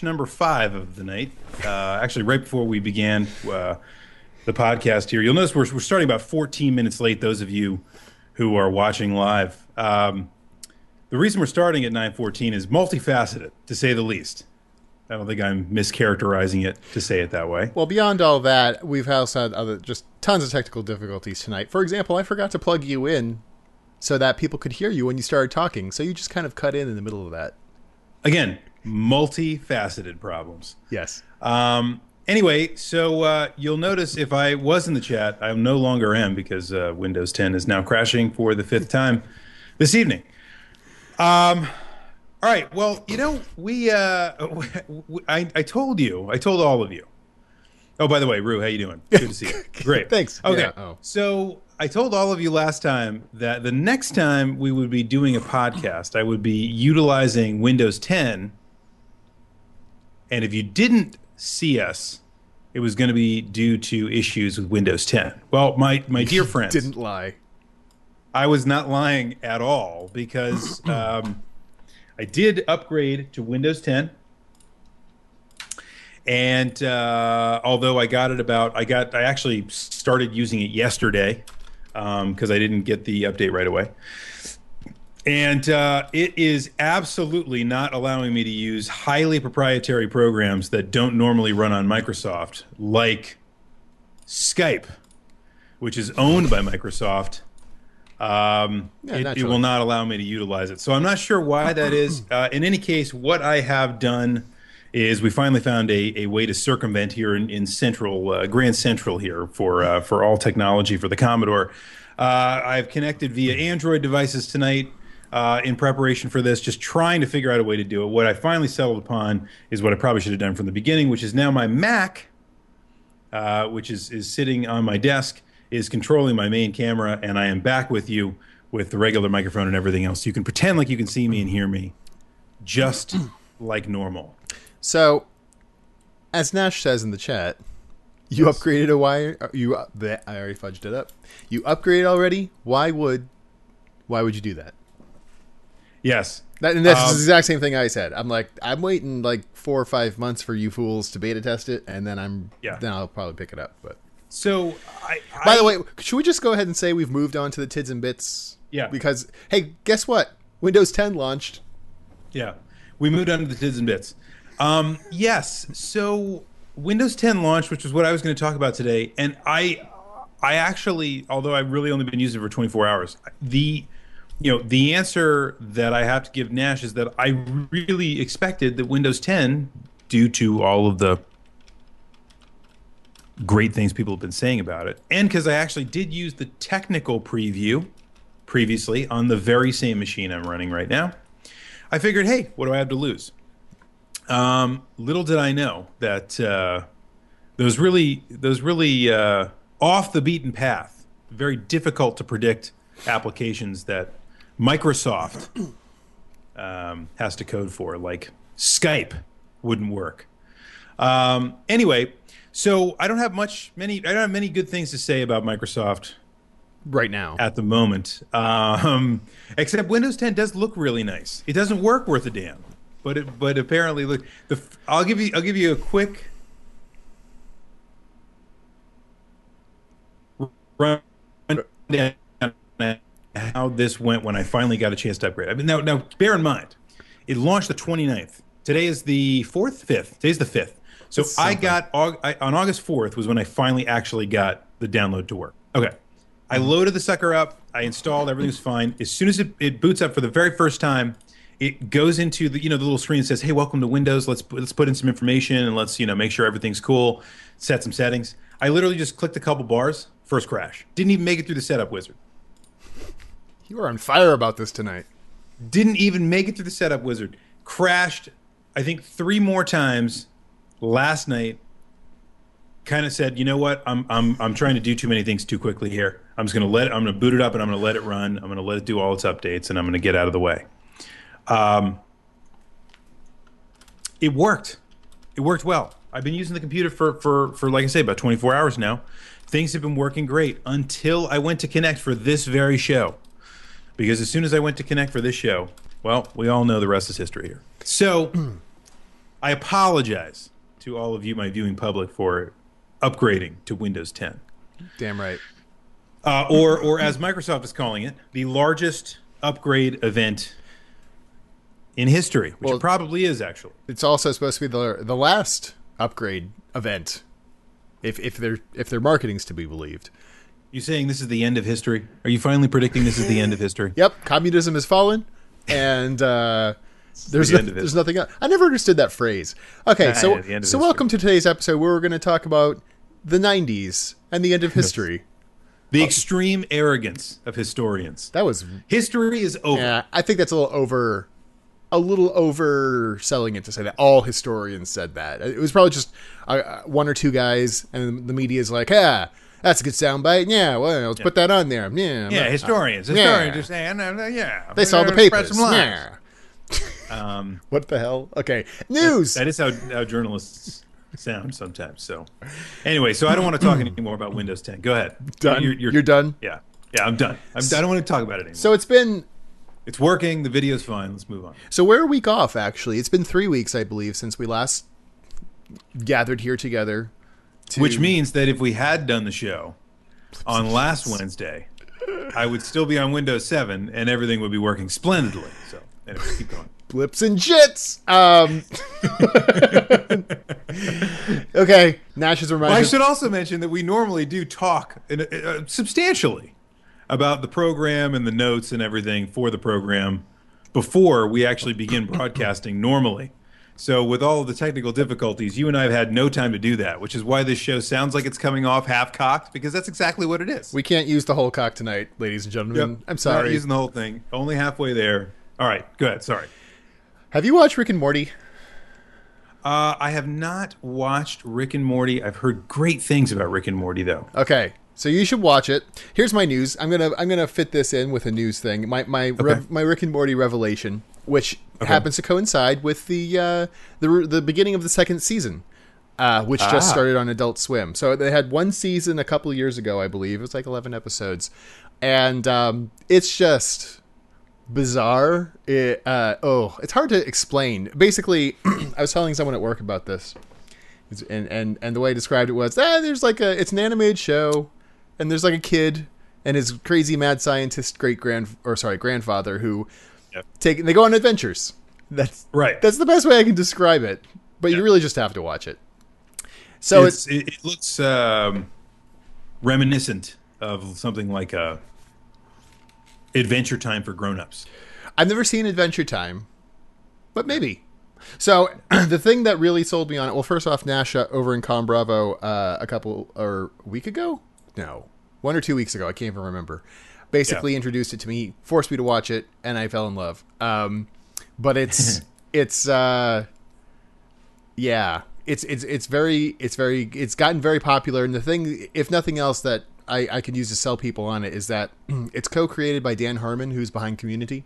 number five of the night. Uh, actually, right before we began uh, the podcast here, you'll notice we're, we're starting about 14 minutes late. Those of you who are watching live, um, the reason we're starting at 9:14 is multifaceted, to say the least. I don't think I'm mischaracterizing it to say it that way. Well, beyond all that, we've also had other just tons of technical difficulties tonight. For example, I forgot to plug you in so that people could hear you when you started talking. So you just kind of cut in in the middle of that. Again, multifaceted problems. Yes. Um, anyway, so uh, you'll notice if I was in the chat, I no longer am because uh, Windows 10 is now crashing for the fifth time this evening. Um, all right. Well, you know, we, uh, I, I told you, I told all of you. Oh, by the way, Rue, how you doing? Good to see you. Great. Thanks. Okay. Yeah, oh. So I told all of you last time that the next time we would be doing a podcast, I would be utilizing Windows 10 and if you didn't see us, it was going to be due to issues with Windows 10. Well, my my dear friends, Didn't lie. I was not lying at all because um, I did upgrade to Windows 10. And uh, although I got it about, I got, I actually started using it yesterday because I didn't get the update right away. And uh, it is absolutely not allowing me to use highly proprietary programs that don't normally run on Microsoft, like Skype, which is owned by Microsoft. Um, Yeah, it, it will not allow me to utilize it. So I'm not sure why that is. Uh, in any case, what I have done is we finally found a, a way to circumvent here in, in Central, uh, Grand Central here for uh, for all technology for the Commodore. Uh, I've connected via Android devices tonight uh, in preparation for this, just trying to figure out a way to do it. What I finally settled upon is what I probably should have done from the beginning, which is now my Mac, uh, which is is sitting on my desk, is controlling my main camera, and I am back with you with the regular microphone and everything else. You can pretend like you can see me and hear me, just like normal. So, as Nash says in the chat, you Yes. upgraded a wire. uh, You bleh, I already fudged it up. You upgraded already. Why would, why would you do that? Yes, That, and that's Um, the exact same thing I said. I'm like, I'm waiting like four or five months for you fools to beta test it, and then I'm, Yeah. then I'll probably pick it up. But So, I, by the way, should we just go ahead and say we've moved on to the tids and bits? Yeah. Because hey, guess what? Windows 10 launched. yeah, we moved on to the tids and bits. Um, yes, so Windows 10 launched, which is what I was going to talk about today, and I, I actually, although I've really only been using it for 24 hours, the, you know, the answer that I have to give Nash is that I really expected that Windows 10, due to all of the great things people have been saying about it, and because I actually did use the technical preview previously on the very same machine I'm running right now, I figured, hey, what do I have to lose? Um, little did I know that uh, those really those really uh, off the beaten path, very difficult to predict applications that Microsoft um, has to code for, like Skype, wouldn't work. Um, anyway, so I don't have much many I don't have many good things to say about Microsoft Right now. at the moment. Um, except Windows 10 does look really nice. It doesn't work worth a damn, but it, but apparently look. The I'll give you I'll give you a quick run down how this went when I finally got a chance to upgrade. I mean, now now bear in mind, it launched the 29th. Today is the fourth, fifth. Today's the fifth. So I got Aug- I, on August 4th was when I finally actually got the download to work. Okay. I mm-hmm. loaded the sucker up. I installed. Everything's fine. As soon as it, it boots up for the very first time, it goes into the you know the little screen that says, "Hey, welcome to Windows. Let's let's put in some information and let's you know make sure everything's cool. Set some settings." I literally just clicked a couple bars. First crash. Didn't even make it through the setup wizard. You are on fire about this tonight. Didn't even make it through the setup wizard. Crashed. I think three more times last night. Kind of said, you know what? I'm I'm I'm trying to do too many things too quickly here. I'm just gonna let it. I'm gonna boot it up and I'm gonna let it run. I'm gonna let it do all its updates and I'm gonna get out of the way. Um, it worked. It worked well. I've been using the computer for for for like I say about 24 hours now. Things have been working great until I went to connect for this very show. Because as soon as I went to connect for this show, well, we all know the rest is history here. So I apologize to all of you, my viewing public, for upgrading to Windows 10. Damn right. Uh, or, or as Microsoft is calling it, the largest upgrade event in history, which Well- it probably is actually. It's also supposed to be the the last upgrade event, if if their if their marketing's to be believed. You saying this is the end of history? Are you finally predicting this is the end of history? Yep, communism has fallen, and uh, there's the no, there's nothing else. I never understood that phrase. Okay, Ah, so yeah, the end of so welcome to today's episode where we're going to talk about the '90s and the end of history. The extreme arrogance of historians. That was History is over. yeah. I think that's a little over. A little overselling it to say that all historians said that. It was probably just uh, uh, one or two guys, and the media is like, "Ah, that's a good soundbite. Yeah, well, let's put that on there. Yeah, Yeah, historians. yeah. Historians are saying, uh, yeah. They saw the papers. Yeah. Um, What the hell? Okay, news. that is how, how journalists sound sometimes. So, anyway, so I don't want to talk anymore about Windows 10. Go ahead. done. You're, You're, you're- done. Yeah. Yeah, I'm done. I'm, I don't want to talk about it anymore. So it's been it's working. The video's fine. Let's move on. so we're a week off. Actually, it's been three weeks, I believe, since we last gathered here together. To, Which means that if we had done the show on last Wednesday, I would still be on Windows 7 and everything would be working splendidly. So, anyway, keep going. blips and jits. Um, okay, Nash is Well, I should also mention that we normally do talk in, uh, substantially about the program and the notes and everything for the program before we actually begin broadcasting normally. So, with all of the technical difficulties, you and I have had no time to do that, which is why this show sounds like it's coming off half cocked because that's exactly what it is. we can't use the whole cock tonight, ladies and gentlemen. Yep. I'm Not sorry. using the whole thing, only halfway there. All right, go ahead. Sorry. Have you watched Rick and Morty? Uh, I have not watched Rick and Morty. I've heard great things about Rick and Morty, though. Okay, so you should watch it. Here's my news. I'm gonna I'm gonna fit this in with a news thing. My my rev, my Rick and Morty revelation, which happens to coincide with the uh, the the beginning of the second season, uh, which just Ah. started on Adult Swim. So they had one season a couple of years ago, I believe. It was like 11 episodes, and um, it's just bizarre. It, uh, oh, it's hard to explain. Basically, I was telling someone at work about this. And and and the way I described it was, ah, there's like a it's an animated show, and there's like a kid and his crazy mad scientist great grand or sorry grandfather who Yep. take they go on adventures. That's Right. That's the best way I can describe it. But you really just have to watch it. So it's, it, it looks um, reminiscent of something like a Adventure Time for grown-ups. I've never seen Adventure Time, but maybe. So the thing that really sold me on it, well, first off, Nash uh, over in Com Bravo uh, a couple or a week ago, no, one or two weeks ago, I can't even remember. Basically, introduced it to me, forced me to watch it, and I fell in love. Um, but it's it's uh, yeah, it's it's it's very it's very it's gotten very popular. And the thing, if nothing else, that I, I can use to sell people on it is that it's co-created by Dan Harmon, who's behind Community.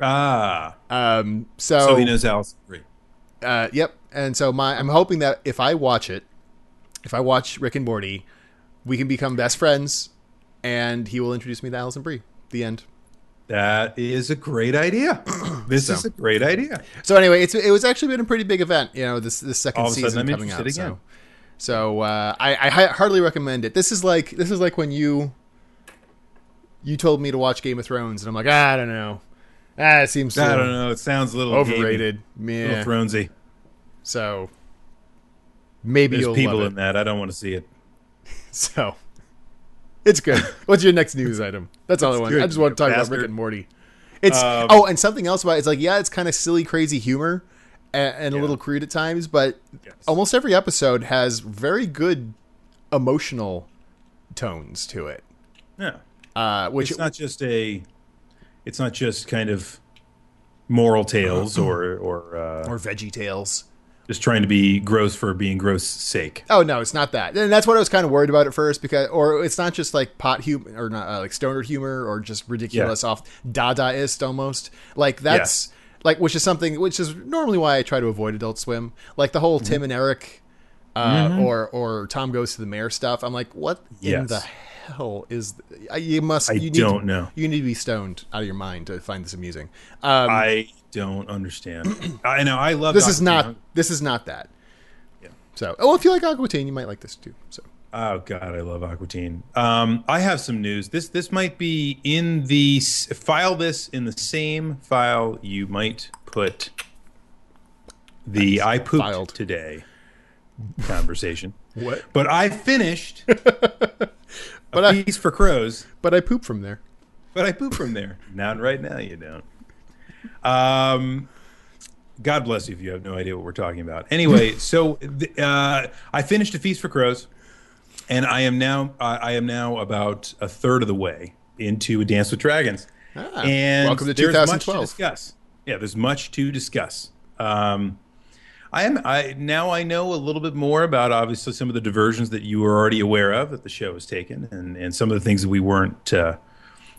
Ah, Um, so, so he knows Alison Brie. uh, yep. And so my, I'm hoping that if I watch it, if I watch Rick and Morty, we can become best friends, and he will introduce me to Alison Brie. The end. That is a great idea. This So. is a great idea. So anyway, it's it was actually been a pretty big event. You know, this this second All of a season I'm coming out. interested So, again. so uh, I, I hardly recommend it. This is like this is like when you you told me to watch Game of Thrones, and I'm like, ah, I don't know. Ah, it seems I don't know. It sounds a little overrated. gamey, Yeah. little Thronesy. So maybe There's people in that. I don't want to see it. So it's good. What's your next news item? That's all I want. good, I just want to talk about. Rick and Morty. It's Um, oh, and something else about it, it's like yeah, it's kind of silly, crazy humor and, and a little crude at times, but Yes. almost every episode has very good emotional tones to it. Yeah. Uh, which It's not just a. It's not just kind of moral tales or or, uh, or Veggie Tales. Just trying to be gross for being gross sake. Oh no, it's not that, and that's what I was kind of worried about at first because, or it's not just like pot humor or not uh, like stoner humor or just ridiculous off Dadaist almost. Like that's like which is something which is normally why I try to avoid Adult Swim. Like the Mm-hmm. whole Tim and Eric, uh, or or Tom goes to the mayor stuff. I'm like, what in the hell is? You must. I you need don't to, know. You need to be stoned out of your mind to find this amusing. Um, I don't understand. I know I love This is not. This is not that. Yeah. So, oh, if you like Aqua Teen, you might like this too. So, Oh God, I love Aqua Teen. Um, I have some news. This this might be in the file. This in the same file you might put the I pooped filed. today conversation. What? But I finished but a I piece for crows. but I poop from there. But I poop from there. Not right now. You don't. Um, God bless you if you have no idea what we're talking about. Anyway, so uh, I finished a feast for crows, and I am now uh, I am now about a third of the way into a Dance with Dragons. Ah, and welcome to there's much to discuss. Yeah, there's much to discuss. Um, I am I now I know a little bit more about obviously some of the diversions that you were already aware of that the show has taken, and and some of the things that we weren't. Uh,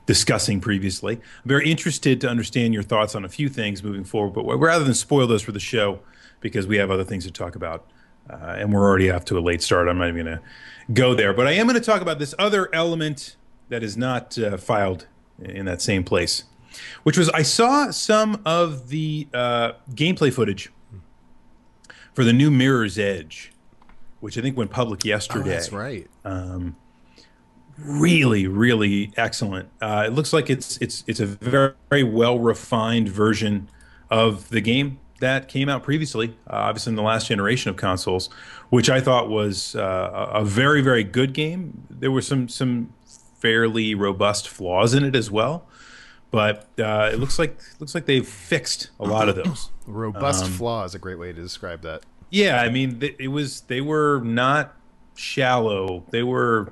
discussing previously. I'm very interested to understand your thoughts on a few things moving forward, but rather than spoil those for the show, because we have other things to talk about, uh, and we're already off to a late start, I'm not even going to go there. But I am going to talk about this other element that is not uh, filed in that same place, which was I saw some of the uh, gameplay footage for the new Mirror's Edge, which I think went public yesterday Oh, that's right. Really really excellent uh, it looks like it's it's it's a very, very well refined version of the game that came out previously uh, obviously in the last generation of consoles which i thought was uh, a very very good game there were some some fairly robust flaws in it as well but uh, it looks like looks like they've fixed a lot of those Robust Um, flaw is a great way to describe that. yeah, I mean, th- it was they were not shallow. They were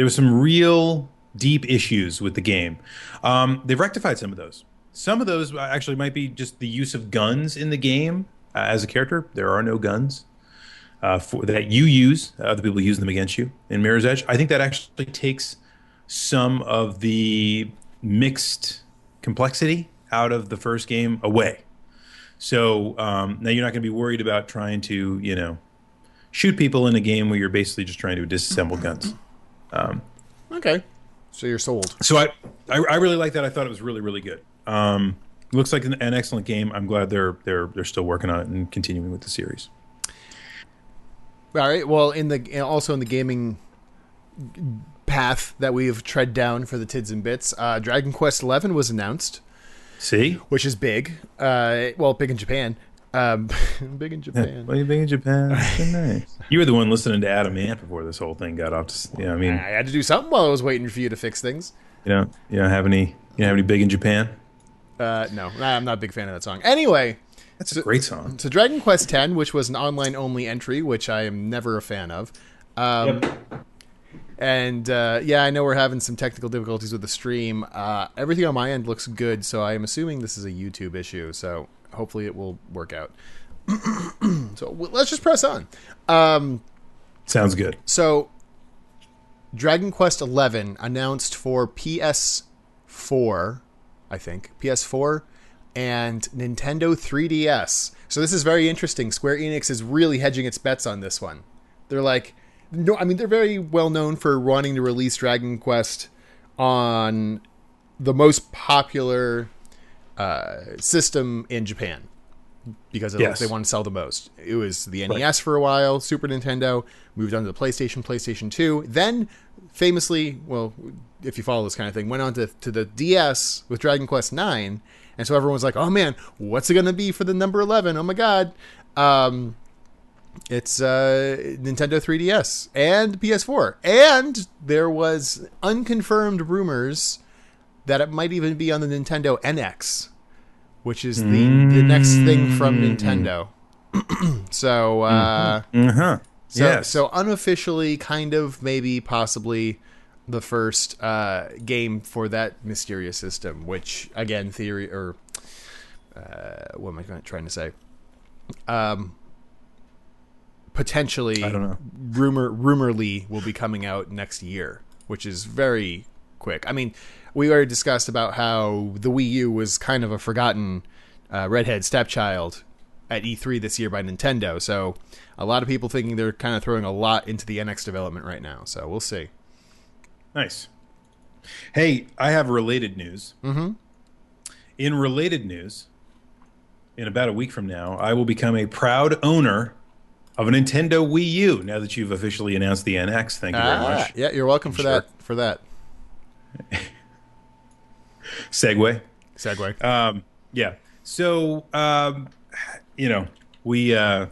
there was some real deep issues with the game. Um, they've rectified some of those. Some of those actually might be just the use of guns in the game uh, as a character. There are no guns uh, for, that you use. Other people use them against you in Mirror's Edge. I think that actually takes some of the mixed complexity out of the first game away. So um, now you're not going to be worried about trying to, you know, shoot people in a game where you're basically just trying to disassemble guns. Okay, so you're sold. So I, I, I really like that. I thought it was really, really good. Um, looks like an, an excellent game. I'm glad they're they're they're still working on it and continuing with the series. All right. Well, in the also in the gaming path that we've tread down for the tids and bits, uh, Dragon Quest XI was announced, See, which is big. Uh, well, big in Japan. Um, big in Japan. well, you being in Japan, so nice. You were the one listening to Adam Ant before this whole thing got off. To, you know, I mean, I had to do something while I was waiting for you to fix things. you know, you don't have any, you don't have any big in Japan. Uh, no, I'm not a big fan of that song. Anyway, That's a great song. so Dragon Quest X, which was an online only entry, which I am never a fan of. Um, And uh, yeah, I know we're having some technical difficulties with the stream. Uh, everything on my end looks good, so I am assuming this is a YouTube issue. So hopefully it will work out. so w- let's just press on. Um, Sounds good. so Dragon Quest XI announced for PS4, I think PS4 and Nintendo 3DS. So this is very interesting. Square Enix is really hedging its bets on this one. They're like, no, I mean they're very well known for wanting to release Dragon Quest on the most popular uh, system in Japan because Yes. they want to sell the most. It was the NES for a while, Super Nintendo, moved on to the PlayStation, PlayStation 2, then famously, well, if you follow this kind of thing, went on to, to the DS with Dragon Quest 9. And so everyone was like, oh man, what's it going to be for the number 11? Oh my god. Um, it's uh, Nintendo 3DS and PS4. And there was unconfirmed rumors that it might even be on the Nintendo NX, which is the, the next thing from Nintendo. so, uh, Uh huh. so, yes. so unofficially, kind of, maybe, possibly the first uh, game for that mysterious system, which, again, theory, or uh, what am I trying to say? Um, potentially, I don't know. rumor rumorly will be coming out next year, which is very quick. I mean, we already discussed about how the Wii U was kind of a forgotten uh, redhead stepchild at E3 this year by Nintendo. So a lot of people thinking they're kind of throwing a lot into the NX development right now. So we'll see. Nice. Hey, I have related news. Mm-hmm. In related news, in about a week from now, I will become a proud owner of a Nintendo Wii U. Now that you've officially announced the NX, thank you very Ah, much. yeah, you're welcome for Sure. that. For that Segue. segue. Um, yeah. So, um, you know, we, uh,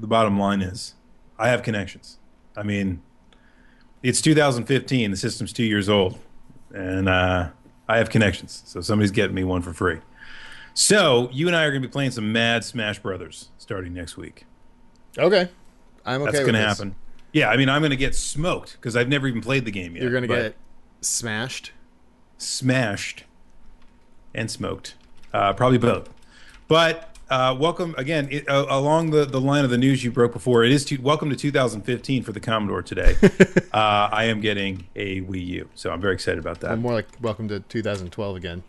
the bottom line is I have connections. I mean, it's 2015, the system's two years old, and uh, I have connections. So somebody's getting me one for free. So you and I are going to be playing some Mad Smash Brothers starting next week. okay, I'm okay. That's going to happen. Yeah, I mean, I'm going to get smoked because I've never even played the game yet. You're gonna get smashed. smashed and smoked. Uh, probably both. But uh, welcome again it, uh, along the, the line of the news you broke before. It is to, welcome to 2015 for the Commodore today. uh, I am getting a Wii U, so I'm very excited about that. I'm more like welcome to 2012 again.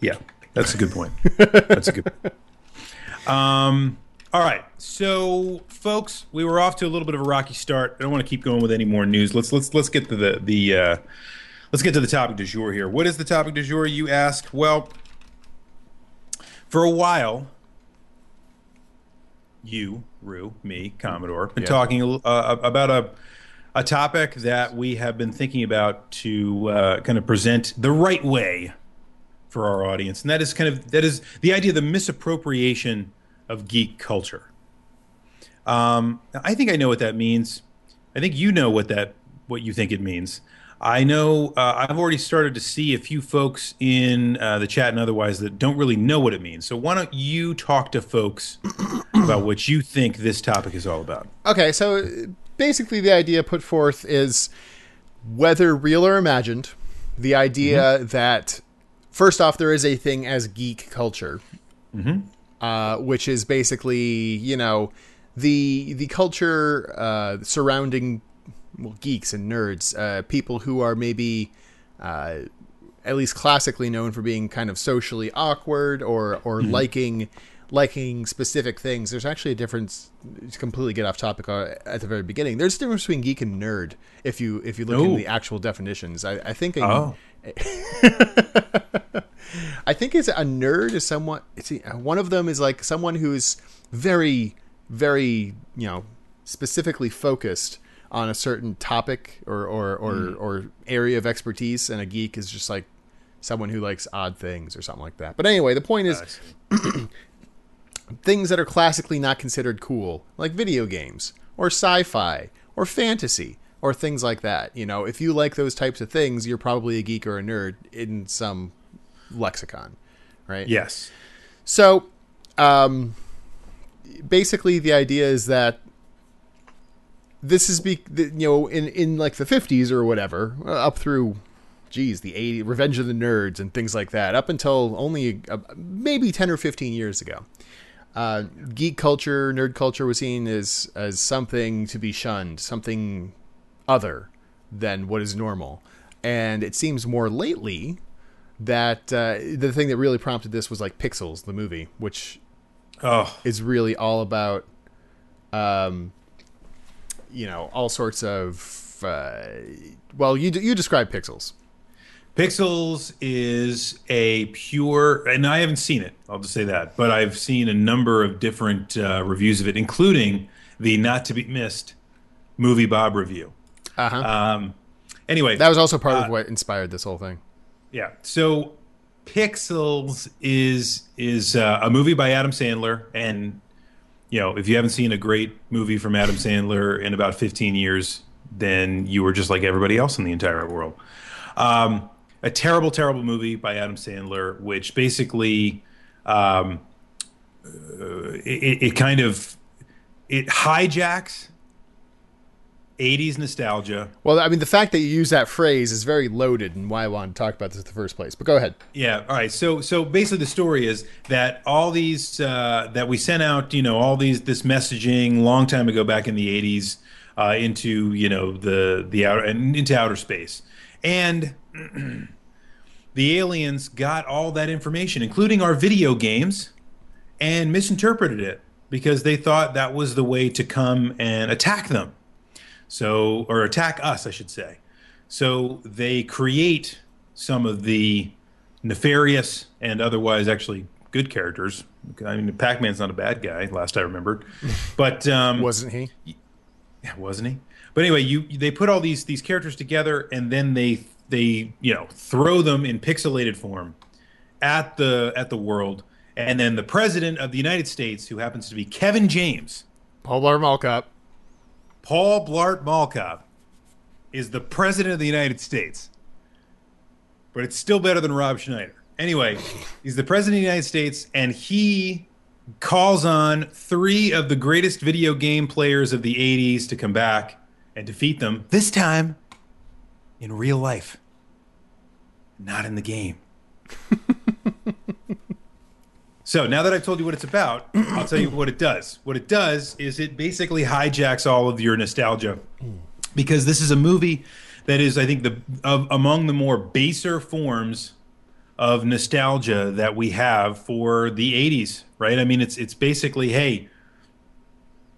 Yeah, that's a good point. That's a good. Um, all right, so folks, we were off to a little bit of a rocky start. I don't want to keep going with any more news. Let's let's let's get to the the uh, let's get to the topic du jour here. What is the topic du jour? You asked. Well, for a while, you, Rue, me, Commodore, been Yeah. talking uh, about a a topic that we have been thinking about to uh, kind of present the right way for our audience, and that is kind of that is the idea of the misappropriation of geek culture. Um, I think I know what that means. I think you know what that what you think it means. I know uh, I've already started to see a few folks in uh, the chat and otherwise that don't really know what it means. So why don't you talk to folks about what you think this topic is all about? Okay, so uh, basically the idea put forth is whether real or imagined, the idea that first off there is a thing as geek culture, uh, which is basically you know the the culture uh, surrounding well, geeks and nerds, uh, people who are maybe. Uh, at least classically known for being kind of socially awkward or or liking liking specific things. There's actually a difference. To completely get off topic uh, at the very beginning, there's a difference between geek and nerd. If you if you look in the actual definitions, I, I think a, Oh, I think it's a nerd is somewhat. It's a, one of them is like someone who's very very you know specifically focused on a certain topic or or or, or area of expertise, and a geek is just like someone who likes odd things or something like that. But anyway, the point is things that are classically not considered cool, like video games or sci-fi or fantasy or things like that. You know, if you like those types of things, you're probably a geek or a nerd in some lexicon, right? yes. So, um, basically, the idea is that this is be you know in in like the 50s or whatever uh, up through geez the 80 revenge of the nerds and things like that up until only uh, maybe 10 or 15 years ago. Uh, geek culture nerd culture was seen as as something to be shunned something other than what is normal. And it seems more lately that uh, the thing that really prompted this was like Pixels, the movie, which Oh, is really all about, um, you know, all sorts of. Uh, well, you you describe Pixels. Pixels is a pure, and I haven't seen it. I'll just say that, but I've seen a number of different uh, reviews of it, including the not to be missed movie Bob review. Uh huh. Um, anyway, that was also part of what inspired this whole thing. yeah. So Pixels is is uh, a movie by Adam Sandler, and you know if you haven't seen a great movie from Adam Sandler in about 15 years, then you were just like everybody else in the entire world. Um, a terrible, terrible movie by Adam Sandler, which basically um, uh, it, it kind of it hijacks 80s nostalgia Well, I mean, the fact that you use that phrase is very loaded, and why I wanted to talk about this in the first place. But go ahead. Yeah. All right. So so basically, the story is that all these uh, that we sent out, you know, all these this messaging long time ago, back in the '80s, uh, into you know the the outer and into outer space, and the aliens got all that information, including our video games, and misinterpreted it because they thought that was the way to come and attack them. So, or attack us, I should say. So they create some of the nefarious and otherwise actually good characters. I mean, Pac-Man's not a bad guy, last I remembered, but um, Wasn't he? yeah, wasn't he? But anyway, you they put all these these characters together, and then they they you know throw them in pixelated form at the at the world, and then the president of the United States, who happens to be Kevin James, Paul Blart Mall Cop. Paul Blart Mall is the president of the United States. But it's still better than Rob Schneider. Anyway, he's the president of the United States, and he calls on three of the greatest video game players of the 80s to come back and defeat them, this time in real life, not in the game. so now that I've told you what it's about, I'll tell you what it does. What it does is it basically hijacks all of your nostalgia because this is a movie that is, I think, the of, among the more baser forms of nostalgia that we have for the 80s, right? I mean, it's it's basically, hey,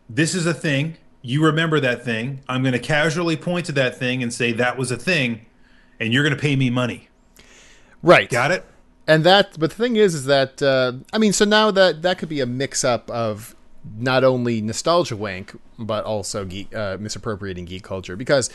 this is a thing. You remember that thing. I'm going to casually point to that thing and say that was a thing, and you're going to pay me money. Right. Got it? And that, but the thing is, is that uh, I mean, so now that that could be a mix-up of not only nostalgia wank, but also geek, uh, misappropriating geek culture because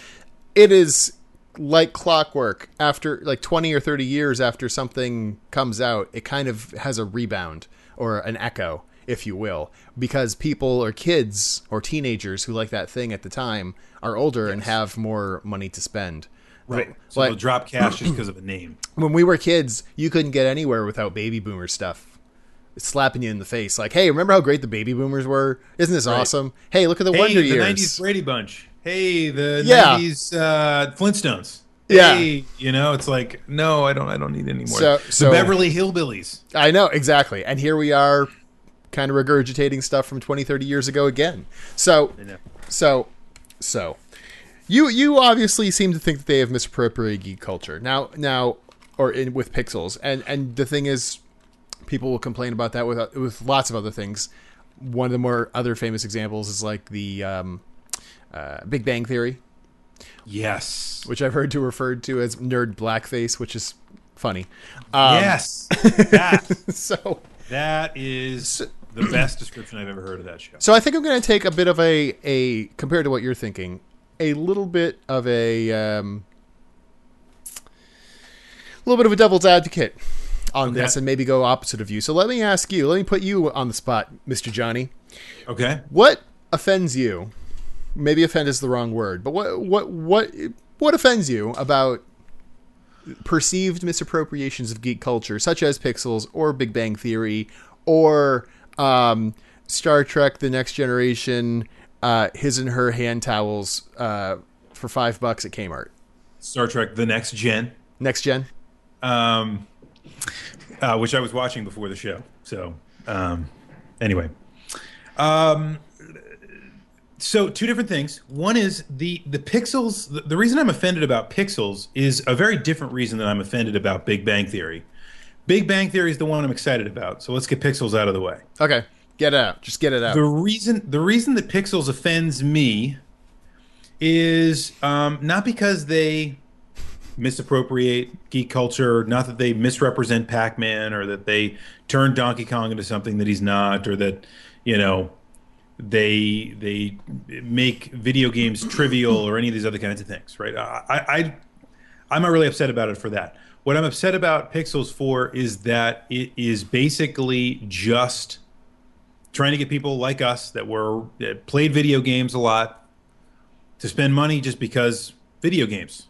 it is like clockwork. After like twenty or thirty years after something comes out, it kind of has a rebound or an echo, if you will, because people or kids or teenagers who like that thing at the time are older and have more money to spend. Right. So Like- they'll drop cash just because of a name. when we were kids, you couldn't get anywhere without baby boomer stuff. Slapping you in the face, like, "Hey, remember how great the baby boomers were? Isn't this Right. awesome? Hey, look at the Wonder Years. Hey, Wonder the Years." 90s Brady Bunch. Hey, the Yeah. 90s uh, Flintstones. Yeah. Hey, you know, it's like, no, I don't I don't need any more. So- the Beverly Hillbillies. I know exactly, and here we are, kind of regurgitating stuff from 20, 30 years ago again. So, so, so, you you obviously seem to think that they have misappropriated geek culture now, now, or in, with pixels, and and the thing is, people will complain about that with with lots of other things. One of the more other famous examples is like the um, uh, Big Bang Theory, Yes. which I've heard to referred to as nerd blackface, which is funny. Um, yes. that So. that is the best description I've ever heard of that show. So I think I'm going to take a bit of a a compared to what you're thinking, a little bit of a um, a little bit of a devil's advocate on Okay. this, and maybe go opposite of you. So let me ask you. Let me put you on the spot, Mr. Johnny. Okay. What offends you? Maybe offend is the wrong word, but what what what what offends you about perceived misappropriations of geek culture, such as Pixels or Big Bang Theory or um, Star Trek: The Next Generation, uh, his and her hand towels uh, for five bucks at Kmart. Star Trek: The Next Gen, Next Gen. um, uh, which I was watching before the show. So, um, anyway, um, so two different things. One is the the pixels. The, the reason I'm offended about pixels is a very different reason that I'm offended about Big Bang Theory. Big Bang Theory is the one I'm excited about. So let's get pixels out of the way. Okay, get it out. Just get it out. The reason the reason that Pixels offends me is um, not because they misappropriate geek culture, not that they misrepresent Pac-Man or that they turn Donkey Kong into something that he's not, or that you know they they make video games trivial or any of these other kinds of things, right? I, I I'm not really upset about it for that. What I'm upset about Pixels for is that it is basically just trying to get people like us that were that played video games a lot to spend money just because video games.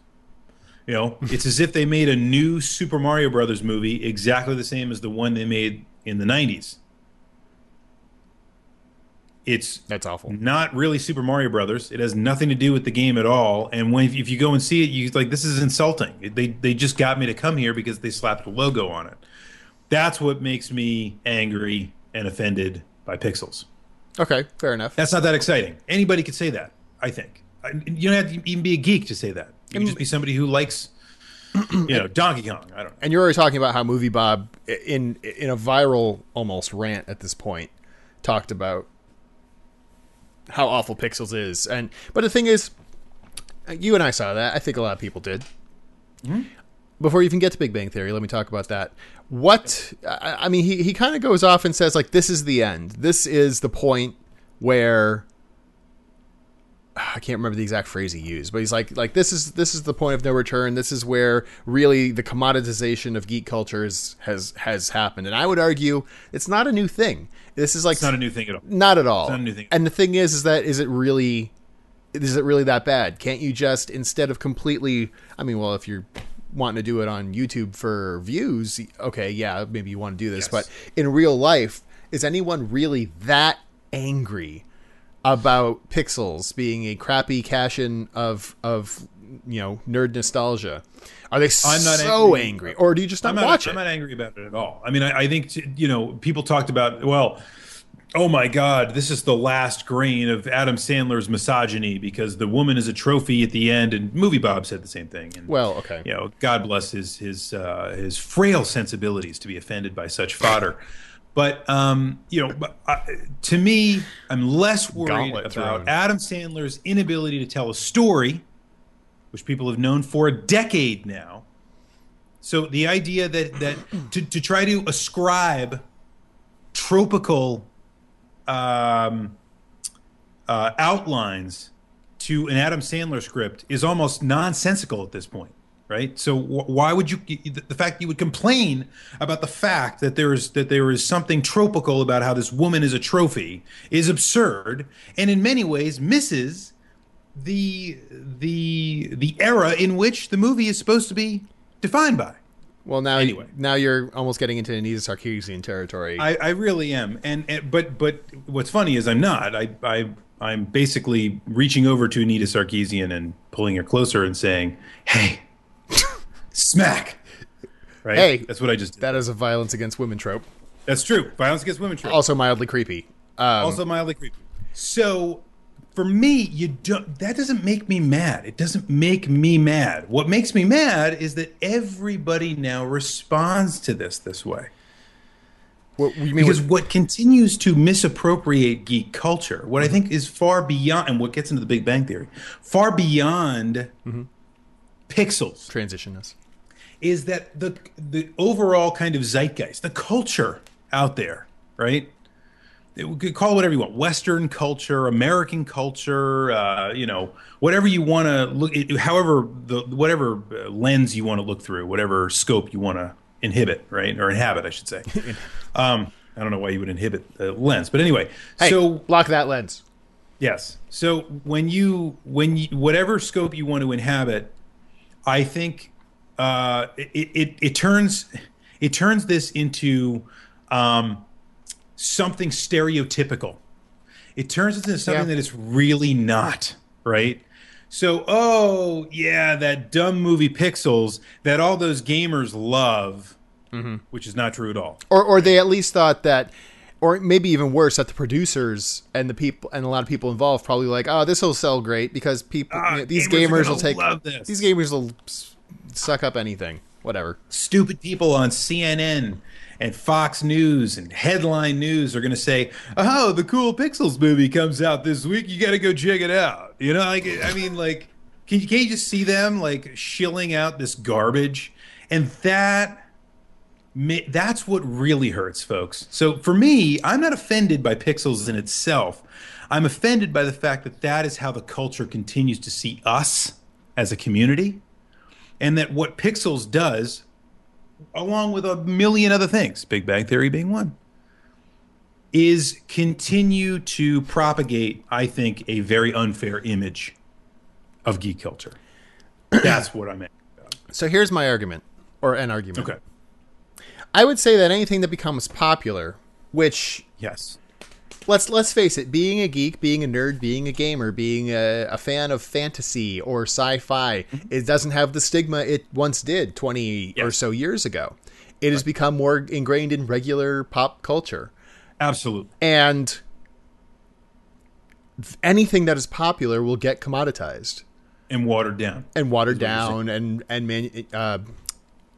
You know, it's as if they made a new Super Mario Brothers movie exactly the same as the one they made in the 90s. It's That's awful. not really Super Mario Brothers. It has nothing to do with the game at all. And when if you go and see it, you like this is insulting. They they just got me to come here because they slapped a logo on it. That's what makes me angry and offended by Pixels. Okay, fair enough. That's not that exciting. Anybody could say that. I think you don't have to even be a geek to say that. You can just be somebody who likes, you know, Donkey Kong. I don't know. And you're already talking about how Movie Bob, in in a viral almost rant at this point, talked about how awful Pixels is. And but the thing is, you and I saw that. I think a lot of people did. Mm-hmm. Before you even get to Big Bang Theory, let me talk about that. What I, I mean, he he kind of goes off and says like, "This is the end. This is the point where." I can't remember the exact phrase he used, but he's like, like this is this is the point of no return. This is where really the commoditization of geek culture is, has has happened. And I would argue it's not a new thing. This is like It's not a new thing at all. not at all. not a new thing. And the thing is, is that is it really is it really that bad? Can't you just instead of completely? I mean, well, if you're wanting to do it on YouTube for views, okay, yeah, maybe you want to do this. Yes. But in real life, is anyone really that angry about Pixels being a crappy cash in of of you know nerd nostalgia? Are they I'm not so angry. angry, or do you just not, I'm not, watch I'm not angry about it at all. I mean, I, I think you know people talked about well, oh my God, this is the last grain of Adam Sandler's misogyny because the woman is a trophy at the end, and Movie Bob said the same thing. And, well, okay. you know, God bless his his uh, his frail sensibilities to be offended by such fodder. But um, you know, uh, to me, I'm less worried Gauntlet about thrown. Adam Sandler's inability to tell a story, which people have known for a decade now. So the idea that that to, to try to ascribe tropical um, uh, outlines to an Adam Sandler script is almost nonsensical at this point, right? So wh- why would you the fact you would complain about the fact that there is that there is something tropical about how this woman is a trophy is absurd and in many ways misses the the the era in which the movie is supposed to be defined by. Well, now Anyway. now you're almost getting into Anita Sarkeesian territory. I, I really am, and, and but but what's funny is I'm not. I I I'm basically reaching over to Anita Sarkeesian and pulling her closer and saying, "Hey, smack." Right. Hey. that's what I just did. that is a violence against women trope. That's true. Violence against women. Trope. Also mildly creepy. Um, also mildly creepy. So for me, you don't. That doesn't make me mad. It doesn't make me mad. What makes me mad is that everybody now responds to this this way. what? Because with- what continues to misappropriate geek culture, what I mm-hmm. think is far beyond, and what gets into the Big Bang Theory, far beyond mm-hmm. pixels, transition us. is that the the overall kind of zeitgeist, the culture out there, right? It- We could call it whatever you want: Western culture, American culture, uh, you know, whatever you want to look. However, the whatever uh, lens you want to look through, whatever scope you want to inhibit, right, or inhabit, I should say. um, I don't know why you would inhibit the lens, but anyway. Hey, so lock that lens. Yes. So when you when you whatever scope you want to inhabit, I think uh, it, it it turns it turns this into um, something stereotypical. It turns into something Yeah. that it's really not, right? So, oh yeah, that dumb movie Pixels that all those gamers love, which is not true at all. Or, or they at least thought that, or maybe even worse, that the producers and the people and a lot of people involved probably like, oh, this will sell great because people, Ah, you know, these gamers gamers, will take these gamers will suck up anything, whatever. stupid people on CNN and Fox News and headline news are going to say, "Oh, the cool Pixels movie comes out this week. You got to go check it out." You know, like I mean, like, can you, can you just see them like shilling out this garbage, and that that's what really hurts, folks. So for me, I'm not offended by Pixels in itself. I'm offended by the fact that that is how the culture continues to see us as a community and that what Pixels does, along with a million other things, Big Bang Theory being one, is continue to propagate, I think, a very unfair image of geek culture. That's what I'm at. So here's my argument, or an argument. Okay. I would say that anything that becomes popular, which Yes. Let's let's face it, being a geek, being a nerd, being a gamer, being a, a fan of fantasy or sci-fi, it doesn't have the stigma it once did 20 or so years ago. It has become more ingrained in regular pop culture. Absolutely. And anything that is popular will get commoditized And watered down. and watered Is what you're down and and man, uh,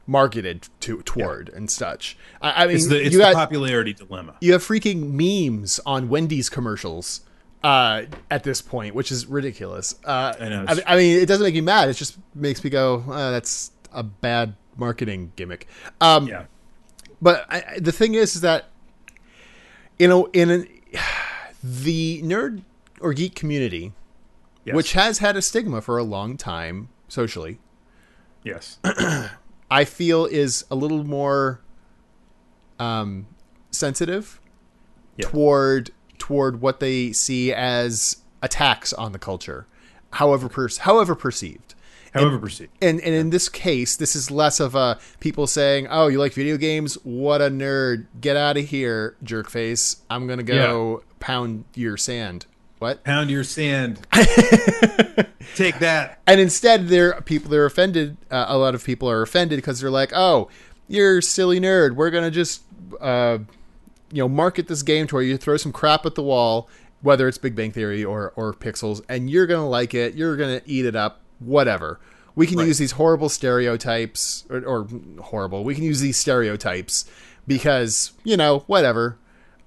marketed to toward and such. I, I mean, It's the it's you the got popularity dilemma. you have freaking memes on Wendy's commercials uh, at this point, which is ridiculous. Uh, I know, I, I mean, it doesn't make me mad. It just makes me go, uh, "That's a bad marketing gimmick. Um, Yeah. But I- the thing is, is that you know, in an, the nerd or geek community, Yes. which has had a stigma for a long time socially, yes. I feel is a little more um, sensitive Yeah. toward toward what they see as attacks on the culture, however per- however perceived. However perceived. And and in this case, this is less of a people saying, "Oh, you like video games? What a nerd! Get out of here, jerk face! I'm gonna go pound your sand." What? Pound your sand. Take that. And instead, there people they're offended. Uh, a lot of people are offended because they're like, "Oh, you're a silly nerd. We're gonna just, uh, you know, market this game to where you throw some crap at the wall, whether it's Big Bang Theory or or Pixels, and you're gonna like it. You're gonna eat it up. Whatever. We can use these horrible stereotypes, or, or horrible. We can use these stereotypes because you know, whatever.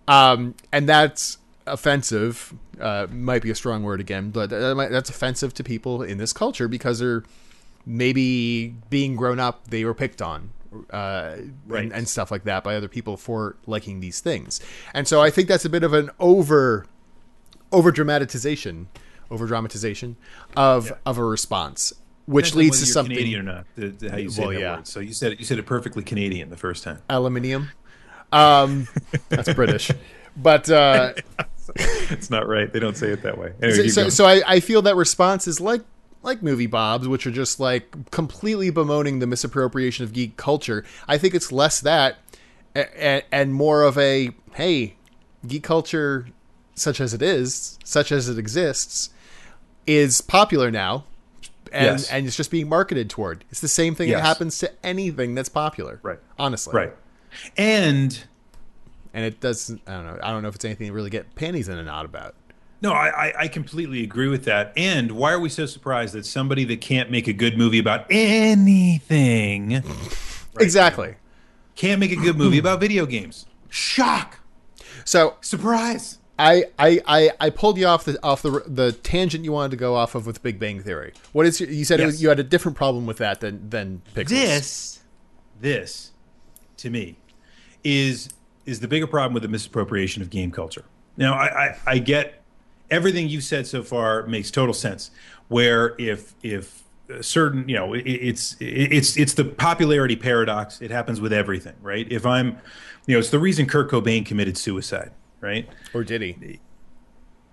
Um, and that's offensive. Uh, might be a strong word again, but that might, that's offensive to people in this culture because they're maybe being grown up, they were picked on, uh, Right. and, and stuff like that by other people for liking these things. And so I think that's a bit of an over over dramatization, over dramatization of of a response, which leads to something Canadian or not. The, the- how you say Well, that yeah. word. So you said it, you said it perfectly Canadian the first time. aluminium. Um, that's British, but. Uh, it's not right. They don't say it that way. Anyway, so, so, I, I feel that response is like like MovieBob's which are just like completely bemoaning the misappropriation of geek culture i think it's less that and, and more of a hey geek culture such as it is such as it exists is popular now and Yes. and it's just being marketed toward it's the same thing that happens to anything that's popular Right. honestly right. And and it doesn't i don't know i don't know if it's anything to really get panties in a knot about no, I, I, completely agree with that. And why are we so surprised that somebody that can't make a good movie about anything exactly can't make a good movie about video games? Shock! so Surprise! I, I, I, I pulled you off the off the the tangent you wanted to go off of with Big Bang Theory. What is your, you said it was, you had a different problem with that than than Pixels. This, this, to me, is is the bigger problem with the misappropriation of game culture. Now, I, I, I get everything you've said so far makes total sense. Where if if certain you know it, it's it's it's the popularity paradox. It happens with everything, right? If I'm, you know, it's the reason Kurt Cobain committed suicide, right? or did he?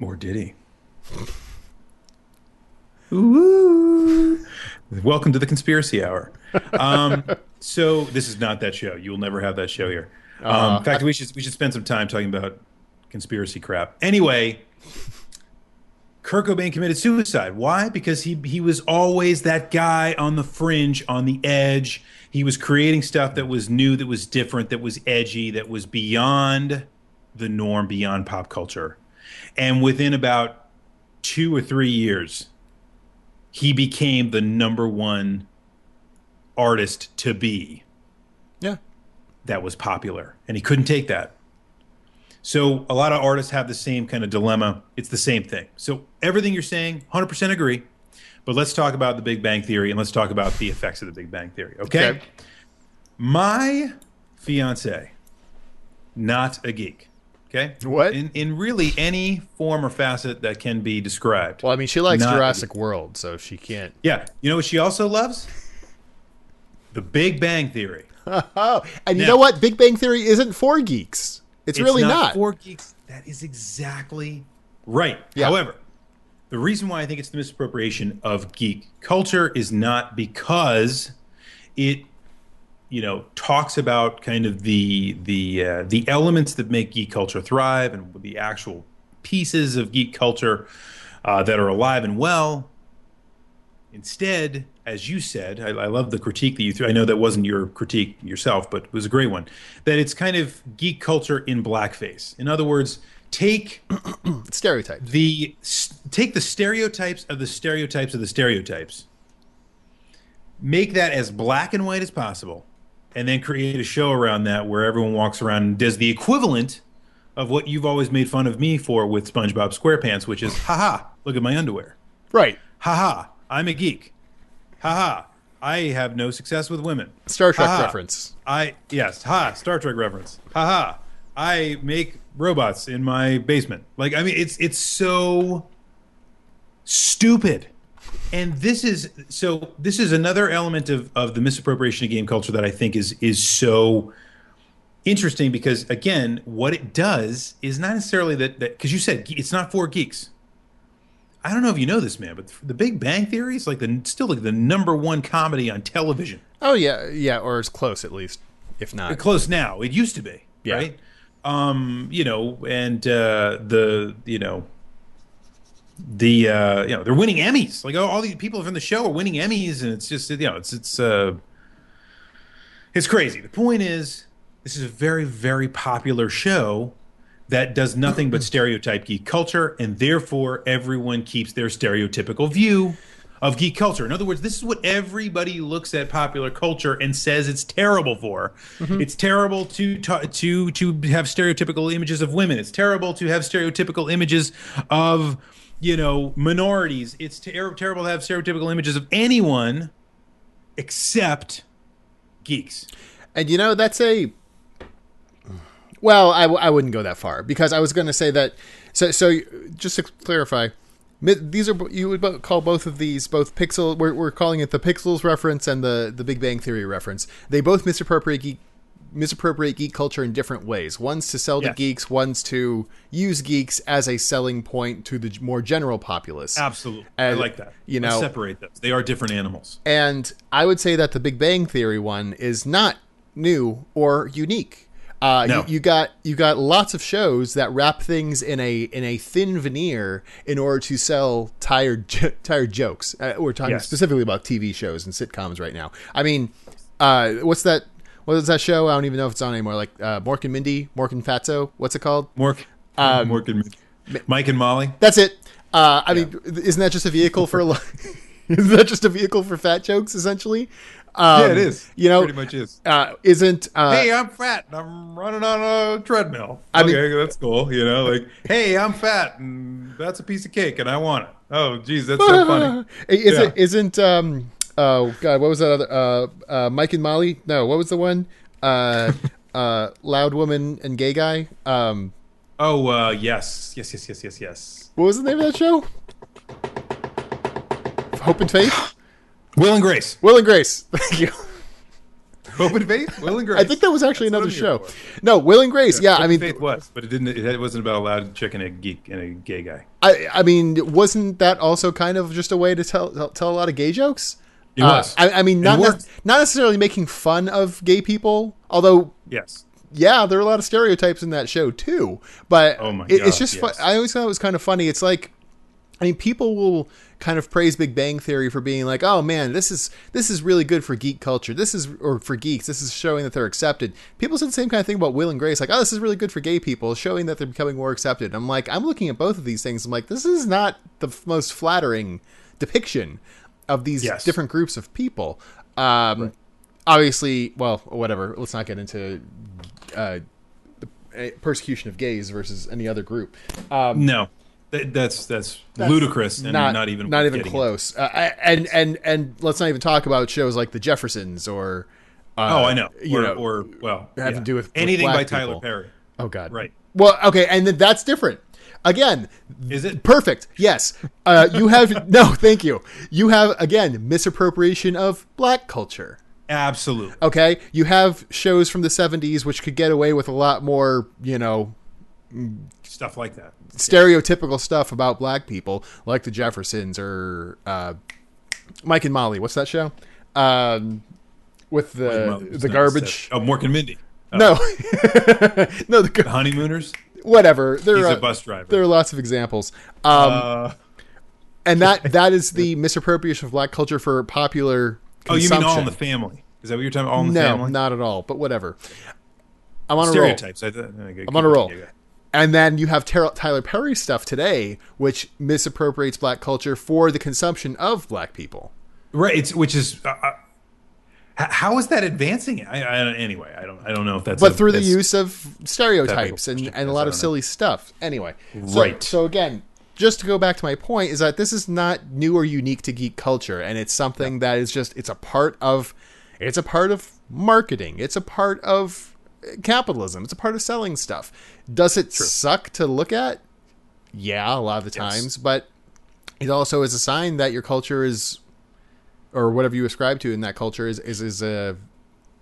Or did he? Ooh. Welcome to the conspiracy hour. Um, so this is not that show. You will never have that show here. Um, in fact, we should we should spend some time talking about conspiracy crap. Anyway, Kurt Cobain committed suicide. Why? Because he he was always that guy on the fringe, on the edge. He was creating stuff that was new, that was different, that was edgy, that was beyond the norm, beyond pop culture. And within about two or three years, he became the number one artist to be. That was popular, and he couldn't take that. So a lot of artists have the same kind of dilemma. It's the same thing. So everything you're saying, 100% agree. But let's talk about the Big Bang Theory and let's talk about the effects of the Big Bang Theory. Okay. Okay. My fiance, not a geek. Okay. What? In in really any form or facet that can be described. Well, I mean, she likes Not- Jurassic World, so she can't. Yeah. You know what she also loves? The Big Bang Theory. Oh, and you know what? Big Bang Theory isn't for geeks. It's, really not. for geeks. That is exactly right. Yeah. However, the reason why I think it's the misappropriation of geek culture is not because it, you know, talks about kind of the the uh, the elements that make geek culture thrive and the actual pieces of geek culture uh, that are alive and well. Instead, as you said, I, I love the critique that you threw. I know that wasn't your critique yourself, but it was a great one. That it's kind of geek culture in blackface. In other words, take Stereotypes. the take the stereotypes of the stereotypes of the stereotypes, make that as black and white as possible, and then create a show around that where everyone walks around and does the equivalent of what you've always made fun of me for with SpongeBob SquarePants, which is, haha, look at my underwear. Right. Haha, I'm a geek. Haha, I have no success with women. Star Trek Ha-ha. reference. I yes, ha, Star Trek reference. Ha ha. I make robots in my basement. Like I mean it's it's so stupid. And this is so this is another element of of the misappropriation of game culture that I think is is so interesting because again, what it does is not necessarily that that because you said it's not for geeks. I don't know if you know this, man, but The Big Bang Theory is like the still like the number one comedy on television. Oh yeah, yeah, or as close at least, if not. close now. It used to be, Yeah. right? Um, you know, and uh, the you know the uh, you know they're winning Emmys. Like all, all these people from the show are winning Emmys, and it's just you know it's it's uh, it's crazy. The point is, this is a very very popular show that does nothing but stereotype geek culture, and therefore everyone keeps their stereotypical view of geek culture. In other words, this is what everybody looks at popular culture and says it's terrible for. Mm-hmm. It's terrible to ta- to to have stereotypical images of women. It's terrible to have stereotypical images of you know minorities. It's ter- terrible to have stereotypical images of anyone except geeks. And you know, that's a. Well, I, w- I wouldn't go that far because I was going to say that. So, so just to clarify, these are you would call both of these both pixel. We're, we're calling it the Pixels reference and the the Big Bang Theory reference. They both misappropriate geek misappropriate geek culture in different ways. One's to sell to Yes. geeks. One's to use geeks as a selling point to the more general populace. Absolutely, And, I like that. you Let's know- separate those. They are different animals. And I would say that the Big Bang Theory one is not new or unique. Uh, No. you, you got you got lots of shows that wrap things in a in a thin veneer in order to sell tired jo- tired jokes. Uh, we're talking Yes. specifically about TV shows and sitcoms right now. I mean, uh, what's that? What is that show? I don't even know if it's on anymore. Like uh, Mork and Mindy, Mork and Fatso. What's it called? Mork, Um, Mork and Mike and Molly. That's it. Uh, I mean, isn't that just a vehicle for? Isn't that just a vehicle for fat jokes essentially? Um, yeah, it is. You know, pretty much is. uh, isn't uh, hey, I'm fat and I'm running on a treadmill. I mean- okay, that's cool. You know, like, hey, I'm fat and that's a piece of cake and I want it. Oh, geez, that's so funny. is Yeah. it isn't um oh god what was that other uh uh Mike and Molly no what was the one uh uh loud woman and gay guy um Oh, uh, yes, yes, yes, yes, yes, yes. what was the name of that show Hope and Faith Will and Grace. Will and Grace thank you Hope and Faith. Will and Grace. I think that was actually That's another show no Will and Grace yeah Hope I mean Faith was, but it didn't. It wasn't about a loud chick and a geek and a gay guy. I I mean wasn't that also kind of just a way to tell tell, tell a lot of gay jokes It Uh, was. I, I mean, not ne- not necessarily making fun of gay people, although Yes. yeah, there are a lot of stereotypes in that show too. But Oh my it- it's just fu- yes. I always thought it was kind of funny. It's like I mean, people will kind of praise Big Bang Theory for being like, "Oh man, this is this is really good for geek culture. This is or for geeks. This is showing that they're accepted." People said the same kind of thing about Will and Grace, like, "Oh, this is really good for gay people, showing that they're becoming more accepted." I'm like, I'm looking at both of these things. I'm like, this is not the f- most flattering depiction of these Yes. different groups of people. Um, Obviously, well, whatever. Let's not get into uh, the uh, persecution of gays versus any other group. Um, No. That, that's, that's ludicrous and not, even not even close. Uh, and and and let's not even talk about shows like The Jeffersons or uh, Oh, I know. You or, know, or well, having yeah. to do with- with anything by black Tyler. Perry. oh god, Right? Well, okay, and then that's different. Again, Is it? perfect. Yes, uh, you have no. Thank you. You have again misappropriation of black culture. Absolutely. Okay, you have shows from the '70s which could get away with a lot more, you know, Stuff like that. stereotypical stuff about black people, like the Jeffersons or uh, Mike and Molly. What's that show? Um, with the the garbage. Oh, Mork and Mindy. No, no, the The Honeymooners. whatever. There He's are a bus driver. there are lots of examples. Um, uh, and that that is the misappropriation of black culture for popular oh, you mean All in the Family? Is that what you're talking about? All in the no, Family? No, not at all. But whatever. I'm on a roll. Stereotypes. I I'm on a roll. And then you have Tyler, Tyler Perry stuff today, which misappropriates black culture for the consumption of black people. Right. It's which is. Uh, uh, how is that advancing? it? I, I, anyway, I don't. I don't know if that's. But a- through the use of stereotypes and, and a lot of don't know. silly stuff. Anyway, so, Right. So again, just to go back to my point is that this is not new or unique to geek culture and it's something that is just it's a part of it's a part of marketing it's a part of capitalism it's a part of selling stuff does it suck to look at yeah a lot of the Yes. times but it also is a sign that your culture is or whatever you ascribe to in that culture is is, is uh,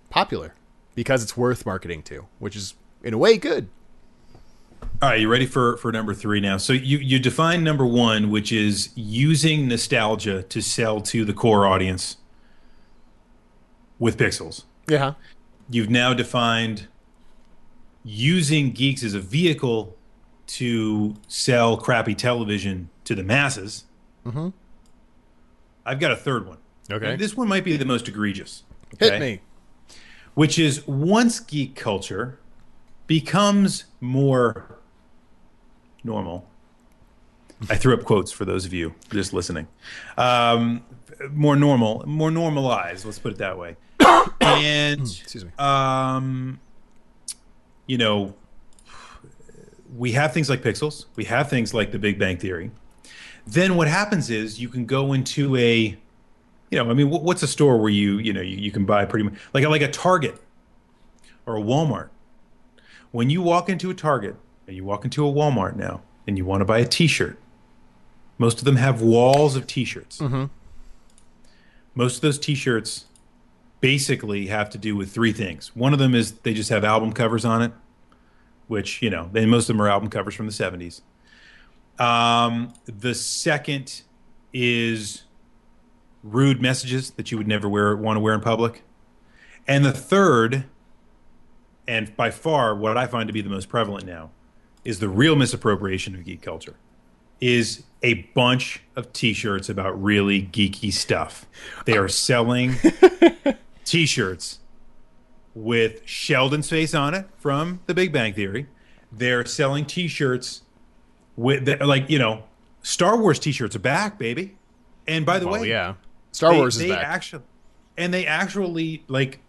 popular because it's worth marketing to which is in a way good All right, you ready for for number three now? So you you define number one, which is using nostalgia to sell to the core audience with pixels. yeah You've now defined using geeks as a vehicle to sell crappy television to the masses. Mhm. I've got a third one. Okay. And this one might be the most egregious. hit me which is once geek culture becomes more normal. I threw up quotes for those of you just listening. Um, more normal, more normalized. Let's put it that way. And excuse me um, you know, we have things like pixels. We have things like the Big Bang Theory. Then what happens is you can go into a, you know, I mean, what's a store where you, you know, you, you can buy pretty much like like a Target or a Walmart. When you walk into a Target and you walk into a Walmart now and you want to buy a T-shirt, most of them have walls of T-shirts. Mm-hmm. Most of those T-shirts basically have to do with three things. One of them is they just have album covers on it, which you know, then most of them are album covers from the '70s. Um, the second is rude messages that you would never wear want to wear in public, and the third, and by far what I find to be the most prevalent now, is the real misappropriation of geek culture. Is a bunch of T-shirts about really geeky stuff. They are selling T-shirts with Sheldon's face on it from The Big Bang Theory. They're selling T-shirts with the, like you know Star Wars T-shirts are back, baby. And by the oh way, yeah star they, wars is they back actually and they actually like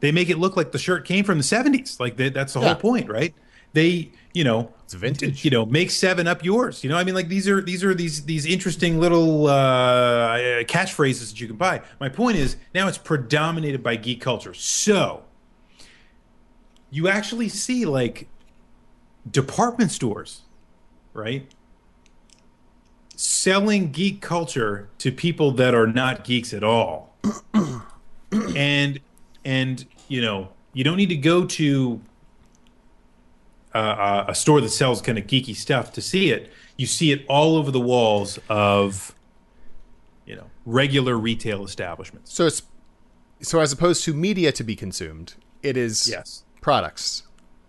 they make it look like the shirt came from the 70s like they, that's the Yeah. whole point right they you know It's vintage. you know make seven up yours. You know i mean like these are these are these these interesting little uh catchphrases that you can buy. My point is now it's predominated by geek culture. So you actually see like department stores right selling geek culture to people that are not geeks at all. And and you know you don't need to go to uh, a store that sells kind of geeky stuff to see it you see it all over the walls of you know regular retail establishments so it's so as opposed to media to be consumed it is yes products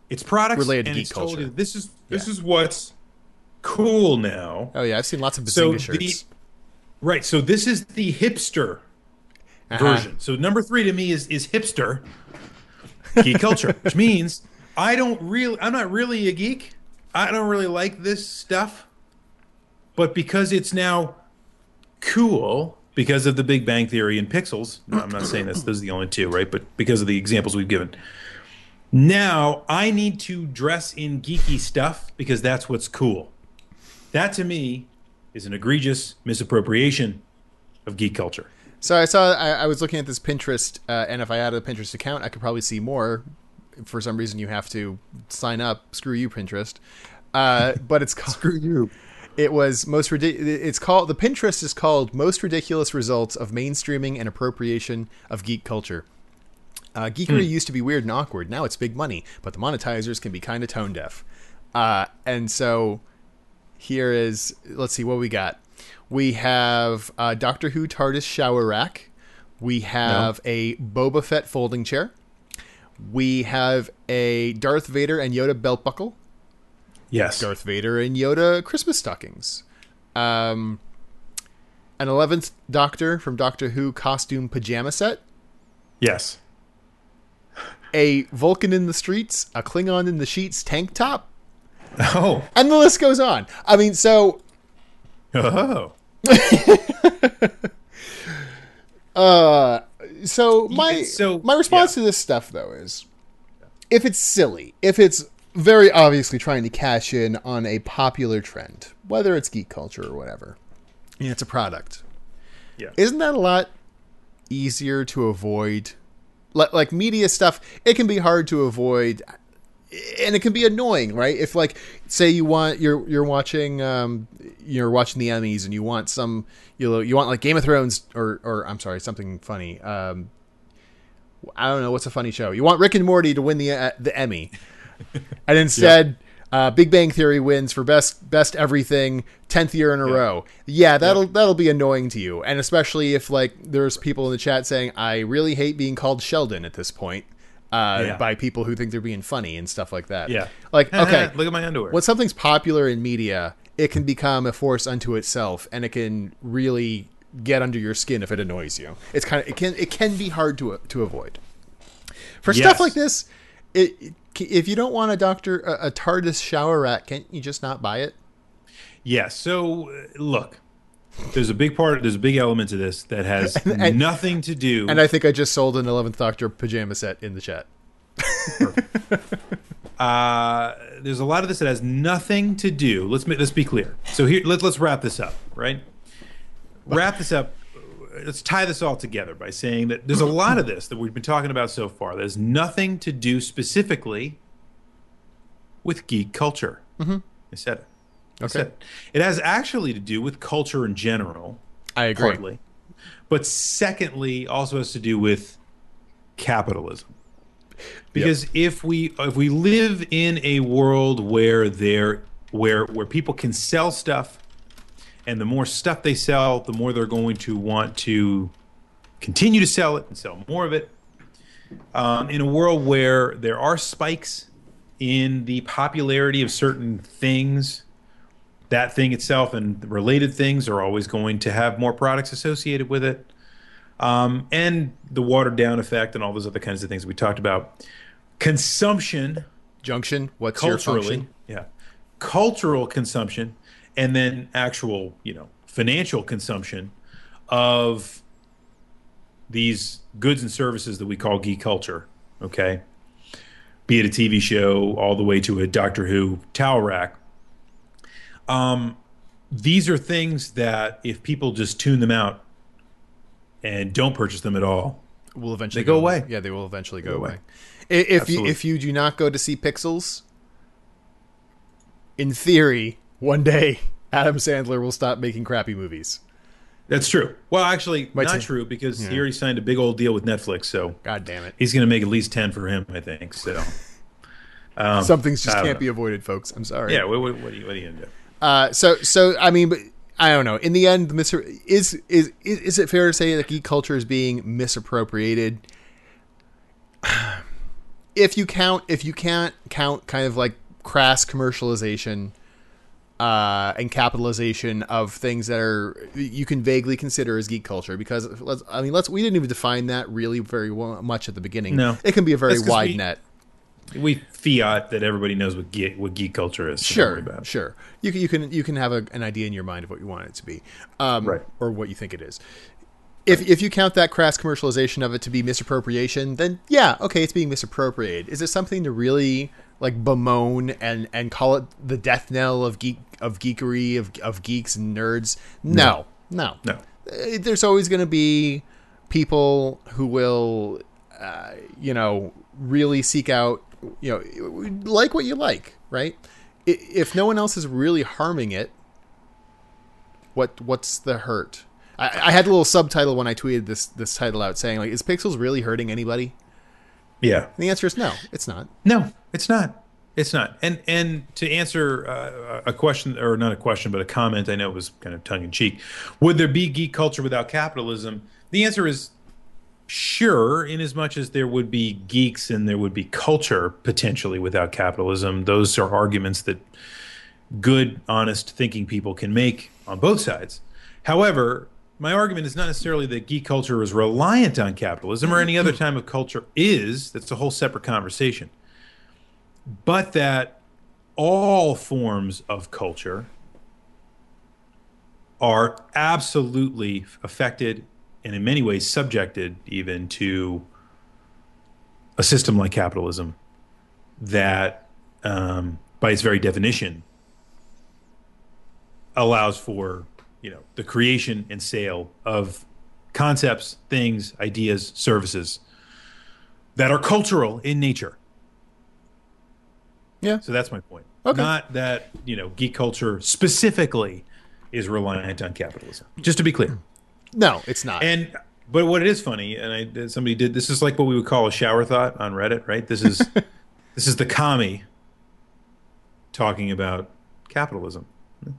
it's products Related to geek culture. you this is this Yeah. is what's cool now oh yeah i've seen lots of So bazinga the- shirts right so this is the hipster Uh-huh. version. So number three to me is is hipster geek culture, which means I don't really I'm not really a geek. I don't really like this stuff. But because it's now cool because of the Big Bang Theory and Pixels, no, I'm not saying this, those are the only two, right? But because of the examples we've given. Now I need to dress in geeky stuff because that's what's cool. That to me is an egregious misappropriation of geek culture. So I saw I, I was looking at this Pinterest, uh, and if I added a Pinterest account, I could probably see more. For some reason, you have to sign up. Screw you, Pinterest. Uh, but it's called, Screw you. it was most ridiculous. It's called the Pinterest is called most ridiculous results of mainstreaming and appropriation of geek culture. Uh, geekery used to be weird and awkward. Now it's big money, but the monetizers can be kind of tone deaf. Uh, and so here is let's see what we got. We have uh, Doctor Who TARDIS shower rack. We have a Boba Fett folding chair. We have a Darth Vader and Yoda belt buckle. Yes. Darth Vader and Yoda Christmas stockings. Um, an eleventh Doctor from Doctor Who costume pajama set. Yes. A Vulcan in the streets, a Klingon in the sheets tank top, Oh. and the list goes on. I mean, so Oh. Uh, so my so- my response yeah. to this stuff though is, if it's silly, if it's very obviously trying to cash in on a popular trend, whether it's geek culture or whatever. And it's a product. Yeah. Isn't that a lot easier to avoid? Like, like media stuff, it can be hard to avoid and it can be annoying, right? If like say you want you're you're watching um you're watching the Emmys and you want some you know you want like Game of Thrones or or I'm sorry, something funny. Um I don't know what's a funny show. You want Rick and Morty to win the uh, the Emmy. and instead uh, Big Bang Theory wins for best best everything tenth year in a row. Yeah, that'll that'll be annoying to you, and especially if like there's people in the chat saying I really hate being called Sheldon at this point uh, Yeah. by people who think they're being funny and stuff like that. Yeah. like okay, Look at my underwear. when something's popular in media, it can become a force unto itself, and it can really get under your skin if it annoys you. It's kind of it can it can be hard to to avoid. For stuff like this, it, it- if you don't want a doctor a, a TARDIS shower rat, can't you just not buy it? Yeah. So uh, look, there's a big part. There's a big element to this that has and- nothing to do. And I think I just sold an Eleventh Doctor pajama set in the chat. uh, there's a lot of this that has nothing to do. Let's let's be clear. So here, let's let's wrap this up. Right. Wrap this up. Let's tie this all together by saying that there's a lot of this that we've been talking about so far. That has nothing to do specifically with geek culture. Mm-hmm. I said it. I said it. It has actually to do with culture in general. I agree. partly. But secondly, also has to do with capitalism. Because if we if we live in a world where there where where people can sell stuff and the more stuff they sell, the more they're going to want to continue to sell it and sell more of it. Um, in a world where there are spikes in the popularity of certain things, that thing itself and related things are always going to have more products associated with it. Um, and the watered down effect and all those other kinds of things we talked about. Consumption, Junction, what's your culturally, function? yeah, cultural consumption, and then actual, you know, financial consumption of these goods and services that we call geek culture. Okay, be it a TV show all the way to a Doctor Who towel rack. Um, these are things that if people just tune them out and don't purchase them at all, Will eventually They go away. Yeah, they will eventually go, Go away. away. If you if you do not go to see Pixels, in theory, one day Adam Sandler will stop making crappy movies. that's true. Well, actually, Might not say- true because he already signed a big old deal with Netflix, so God damn it! he's going to make at least ten for him, I think. So, um, Some things just can't know. be avoided, folks. I'm sorry. yeah. What, what, what are you, what are you going to do? Uh, so so I mean, but I don't know. In the end, the mis- is is is is it fair to say that geek culture is being misappropriated? If you count, if you can't count, kind of like crass commercialization uh, and capitalization of things that are you can vaguely consider as geek culture, because let's, I mean, let's we didn't even define that really very well, much at the beginning. No. it can be a very wide we- net. We fiat that everybody knows what geek, what geek culture is. Sure, sure. You can you can you can have a, an idea in your mind of what you want it to be, um, Right. or what you think it is. If if you count that crass commercialization of it to be misappropriation, then yeah, okay, it's being misappropriated. Is it something to really like bemoan and and call it the death knell of geek of geekery of of geeks and nerds? No, no, No. Uh, There's always going to be people who will, uh, you know, really seek out, you know, like what you like, right? If no one else is really harming it, what what's the hurt? I, I had a little subtitle when I tweeted this this title out saying like, "Is Pixels really hurting anybody?" Yeah. And the answer is no, it's not. No, it's not. It's not. And and to answer uh, a question or not a question, but a comment, I know it was kind of tongue in cheek. Would there be geek culture without capitalism? The answer is sure, in as much as there would be geeks and there would be culture potentially without capitalism. Those are arguments that good, honest, thinking people can make on both sides. However, my argument is not necessarily that geek culture is reliant on capitalism or any other time of culture is. That's a whole separate conversation. But that all forms of culture are absolutely affected and in many ways subjected even to a system like capitalism that um, by its very definition, allows for you know the creation and sale of concepts, things, ideas, services that are cultural in nature. Yeah. So that's my point. Okay. Not that you know geek culture specifically is reliant on capitalism. Just to be clear. No, it's not. And but what it is funny, and I somebody did this is like what we would call a shower thought on Reddit, right? This is this is the commie talking about capitalism.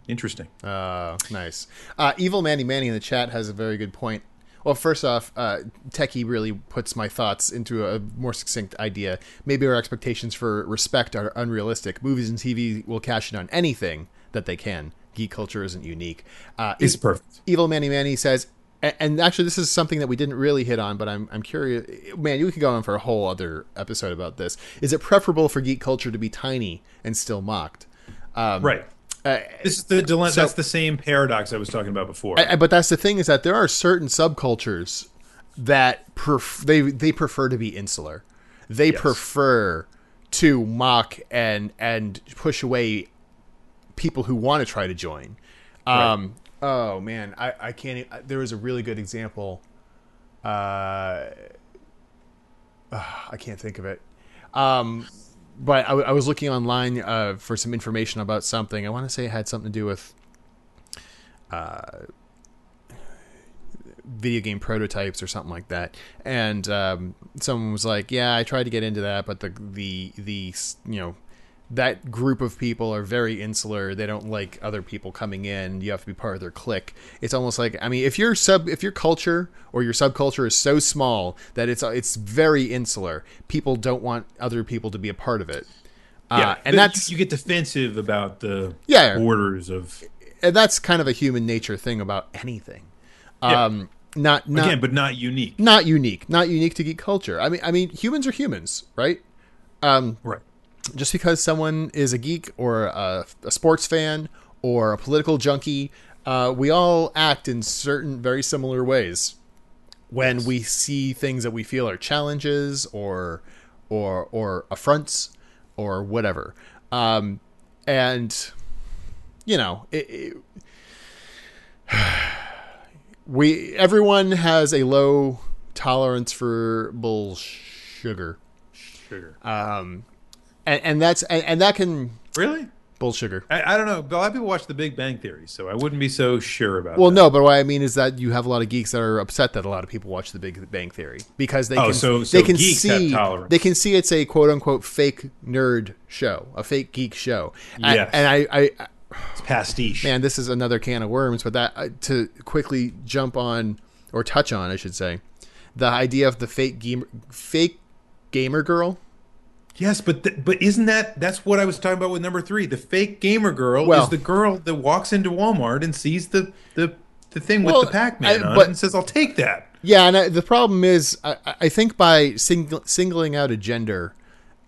Interesting. Uh, nice. Uh, Evil Manny Manny in the chat has a very good point. Well, first off, uh, Techie really puts my thoughts into a more succinct idea. Maybe our expectations for respect are unrealistic. Movies and TV will cash in on anything that they can. Geek culture isn't unique. Uh, It's perfect. Evil Manny Manny says, and actually, this is something that we didn't really hit on, but I'm I'm curious. Man, you could go on for a whole other episode about this. Is it preferable for geek culture to be tiny and still mocked? Um, Right. Uh, This is the dilemma. So- that's the same paradox I was talking about before. I- I- but that's the thing is that there are certain subcultures that pref- they they prefer to be insular. They Yes. prefer to mock and and push away people who want to try to join. Um, Oh man, I I can't. There was a really good example. Uh, I can't think of it. Um, but I was looking online uh, for some information about something. I want to say it had something to do with video game prototypes or something like that. And um, someone was like, "Yeah, I tried to get into that, but the the the you know that group of people are very insular. They don't like other people coming in. You have to be part of their clique. It's almost like I mean, if your sub if your culture or your subculture is so small that it's it's very insular, people don't want other people to be a part of it. Uh, and that's you, you get defensive about the Yeah. borders of and that's kind of a human nature thing about anything. Yeah. Um, not not again, but not unique. not unique, not unique to geek culture. I mean, I mean, humans are humans, right? Um, Right. Just because someone is a geek or a, a sports fan or a political junkie, uh, we all act in certain very similar ways when we see things that we feel are challenges or or or affronts or whatever. Um, and you know, it, it, we everyone has a low tolerance for bull sugar, Sugar. um, and, and that's and, and that can really? bull sugar. I, I don't know. A lot of people watch The Big Bang Theory, so I wouldn't be so sure about. It. Well, that. no, but what I mean is that you have a lot of geeks that are upset that a lot of people watch The Big Bang Theory because they Oh, can so- they can see they can see it's a quote unquote fake nerd show, a fake geek show. I- Yes. and I, I it's pastiche. man, this is another can of worms. But that uh, to quickly jump on or touch on, I should say, the idea of the fake gamer, fake gamer girl. Yes, but th- but isn't that that's what I was talking about with number three? The fake gamer girl Well- is the girl that walks into Walmart and sees the the, the thing Well, with the Pac-Man I- on but- and says, "I'll take that." Yeah, and I, the problem is, I, I think by sing, singling out a gender,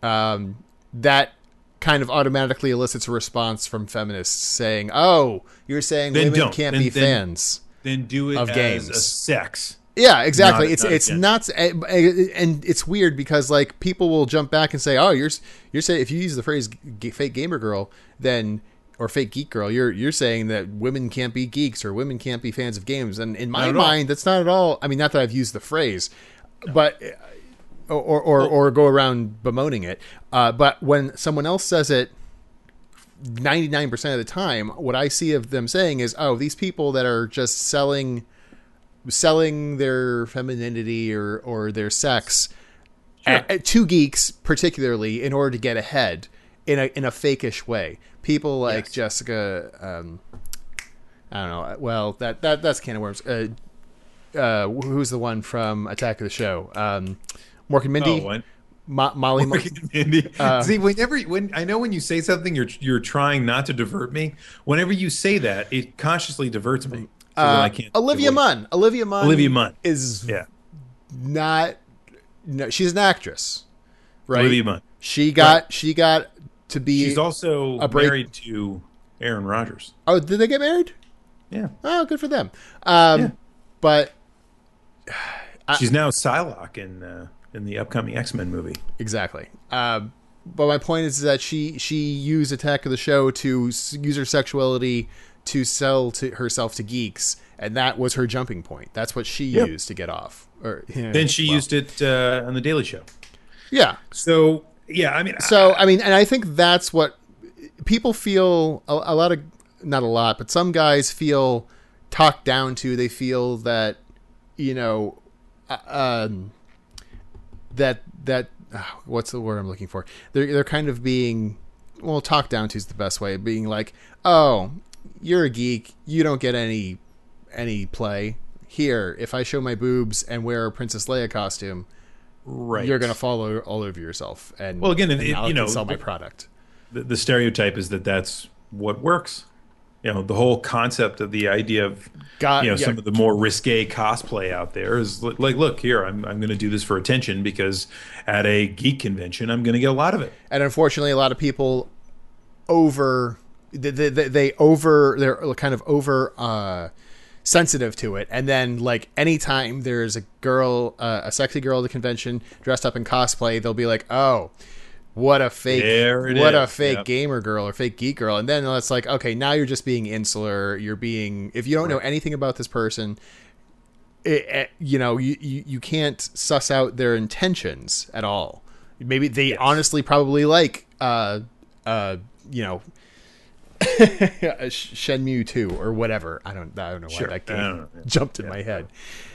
um, that kind of automatically elicits a response from feminists saying, "Oh, you're saying Then women can't Then- be then- fans." Then do it Of as games. a sex. Yeah, exactly. Not- it's not it's gender. not, eh, eh, and it's weird because like people will jump back and say, "Oh, you're you're saying if you use the phrase g- fake gamer girl, then." Or fake geek girl, you're you're saying that women can't be geeks or women can't be fans of games, and in my at all. mind, that's not at all. I mean, not that I've used the phrase, but eh, or or, or, or go around bemoaning it. Uh, but when someone else says it, ninety nine percent of the time, what I see of them saying is, "Oh, these people that are just selling, selling their femininity or or their sex Sure. to geeks, particularly in order to get ahead in a in a fakish way." People like Yes. Jessica. Um, I don't know. Well, that that that's can of worms. Uh, uh, who's the one from Attack of the Show? Um, Mork and Mindy, Oh? Mo- Molly. Mo- Mindy. Uh, See, whenever when I know when you say something, you're you're trying not to divert me. Whenever you say that, it consciously diverts me. Uh, I can't. Olivia Munn. Olivia Munn. Olivia Munn. is Yeah, not. No, she's an actress, right? Olivia Munn. She got she got to be. She's also married to Aaron Rodgers. oh, did they get married? Yeah, Oh, good for them. Um, Yeah. But she's now Psylocke in uh, in the upcoming X Men movie. exactly. Um, but my point is that she she used Attack of the Show to use her sexuality to sell to herself to geeks, and that was her jumping point. That's what she Yep. used to get off. Or yeah, Then she well, used it uh, on the Daily Show. yeah. So yeah, I mean, So I mean, and I think that's what people feel. A, a lot of not a lot, but some guys feel talked down to. They feel that you know, uh, um, that that ah, what's the word I'm looking for? They're they're kind of being well talked down to is the best way. Being like, oh, you're a geek. You don't get any any play here. If I show my boobs and wear a Princess Leia costume, right. you're gonna fall o- all over yourself. And Well, again, and it- you know, sell my product. the, the stereotype is that that's what works. You know, the whole concept of the idea of Got- you know yeah. some of the more risque cosplay out there is li- like, look here, I'm I'm going to do this for attention because at a geek convention, I'm going to get a lot of it. and unfortunately a lot of people over they, they, they over they're kind of over uh sensitive to it. And then like anytime there's a girl uh, a sexy girl at the convention dressed up in cosplay they'll be like oh what a fake what a fake Yep. gamer girl or fake geek girl. And then it's like okay now you're just being insular. You're being if you don't know anything about this person it, it- you know you, you you can't suss out their intentions at all. Maybe they honestly probably like uh uh you know Shenmue 2 or whatever I don't I don't know Sure. why that game. Yeah. jumped in my head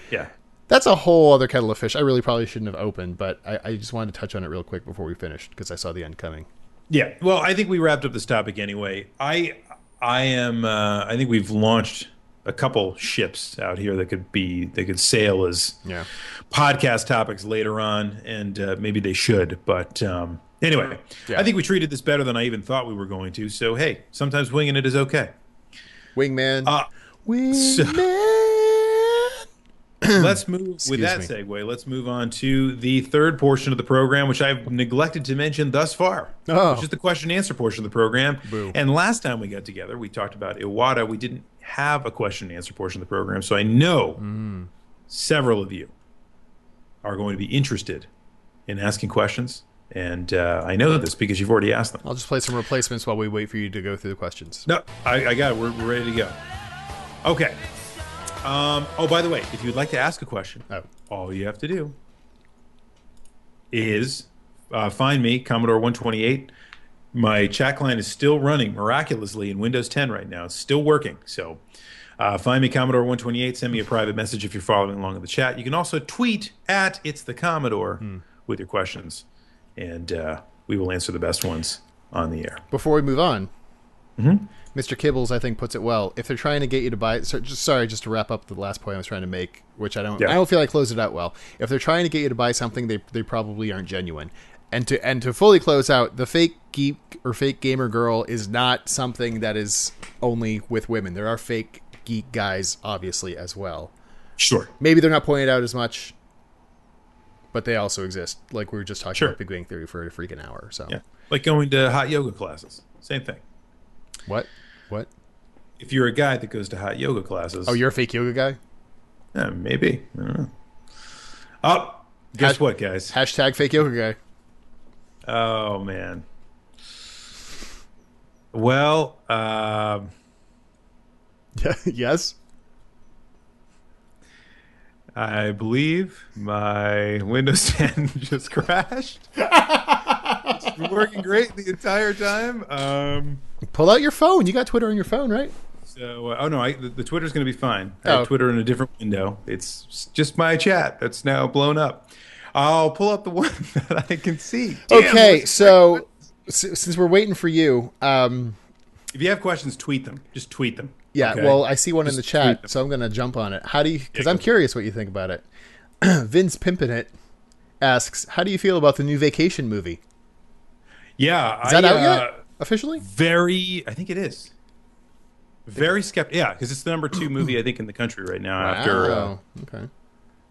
Yeah. that's a whole other kettle of fish I really probably shouldn't have opened but I, I just wanted to touch on it real quick before we finished because I saw the end coming Yeah. Well, I think we wrapped up this topic anyway. I I am uh, I think we've launched a couple ships out here that could be they could sail as yeah podcast topics later on, and uh, maybe they should. But um, anyway, Yeah. I think we treated this better than I even thought we were going to. So hey, sometimes winging it is okay. Wingman Uh, Wingman let's move with that me. segue. Let's move on to the third portion of the program, which I've neglected to mention thus far, Oh. which is the question and answer portion of the program. Boo. And last time we got together, we talked about Iwata. We didn't have a question and answer portion of the program, so I know Mm. several of you are going to be interested in asking questions. And uh, I know this because you've already asked them. I'll just play some replacements while we wait for you to go through the questions No, I, I got it. We're, we're ready to go. Okay. Um, oh, by the way, if you'd like to ask a question, Oh. all you have to do is uh, find me, Commodore 128. My chat line is still running miraculously in Windows 10 right now. It's still working. So uh, find me, Commodore 128. Send me a private message if you're following along in the chat. You can also tweet at It's the Commodore with your questions, and uh, we will answer the best ones on the air. before we move on, Mm-hmm. Mr. Kibbles, I think, puts it well. If they're trying to get you to buy, so just sorry, just to wrap up the last point I was trying to make, which I don't, Yeah. I don't feel I closed it out well. If they're trying to get you to buy something, they they probably aren't genuine. And to and to fully close out, the fake geek or fake gamer girl is not something that is only with women. There are fake geek guys, obviously, as well. Sure. Maybe they're not pointed out as much, but they also exist. Like we were just talking Sure. about Big Bang Theory for a freaking hour. So Yeah. Like going to hot yoga classes. Same thing. what? What? If you're a guy that goes to hot yoga classes, Oh, you're a fake yoga guy. yeah, maybe. I don't know. Oh, guess Hash- what, guys? Hashtag fake yoga guy. Oh man. Well, um yes. I believe my Windows 10 just crashed. it's been working great the entire time. Um, Pull out your phone. You got Twitter on your phone, right? so, uh, oh no, I, the, the Twitter's going to be fine. I Oh. have Twitter in a different window. It's just my chat that's now blown up. I'll pull up the one that I can see. Damn, okay, so s- since we're waiting for you, um, if you have questions, tweet them. Just tweet them. Yeah. okay? Well, I see one in the chat, so I'm gonna jump on it. How do you? Because I'm curious what you think about it. Vince Pimpinit asks, "How do you feel about the new Vacation movie? yeah, Is that I, out uh, yet officially? Very, I think it is. Very skeptical. Yeah, because it's the number two movie I think in the country right now after uh, okay.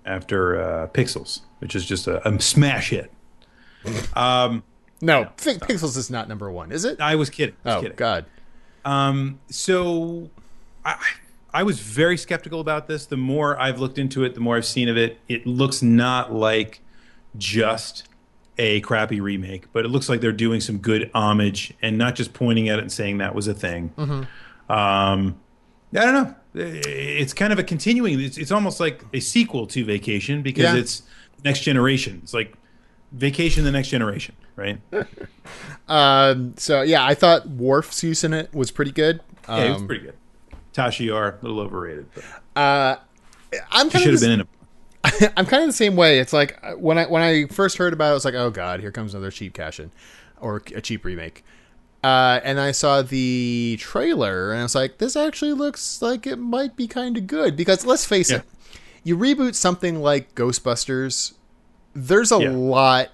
after uh, Pixels, which is just a, a smash hit. Um, No, Fi- Pixels is not number one, is it? I was kidding. I was Oh kidding. God. Um, so I, I was very skeptical about this. The more I've looked into it, the more I've seen of it. It looks not like just a crappy remake, but it looks like they're doing some good homage and not just pointing at it and saying that was a thing. Um, I don't know. It's kind of a continuing. It's, it's almost like a sequel to Vacation because Yeah. it's next generation. It's like Vacation, the next generation, right? Um, so yeah, I thought Worf's use in it was pretty good. Um, Yeah, it was pretty good. Tasha Yar, a little overrated, but uh, I'm kind should of have been in it. I'm kind of the same way. It's like uh, when I when I first heard about it, I was like, oh god, here comes another cheap cash in or a cheap remake. Uh, and I saw the trailer, and I was like, this actually looks like it might be kind of good because let's face Yeah. it, you reboot something like Ghostbusters, there's a Yeah. lot,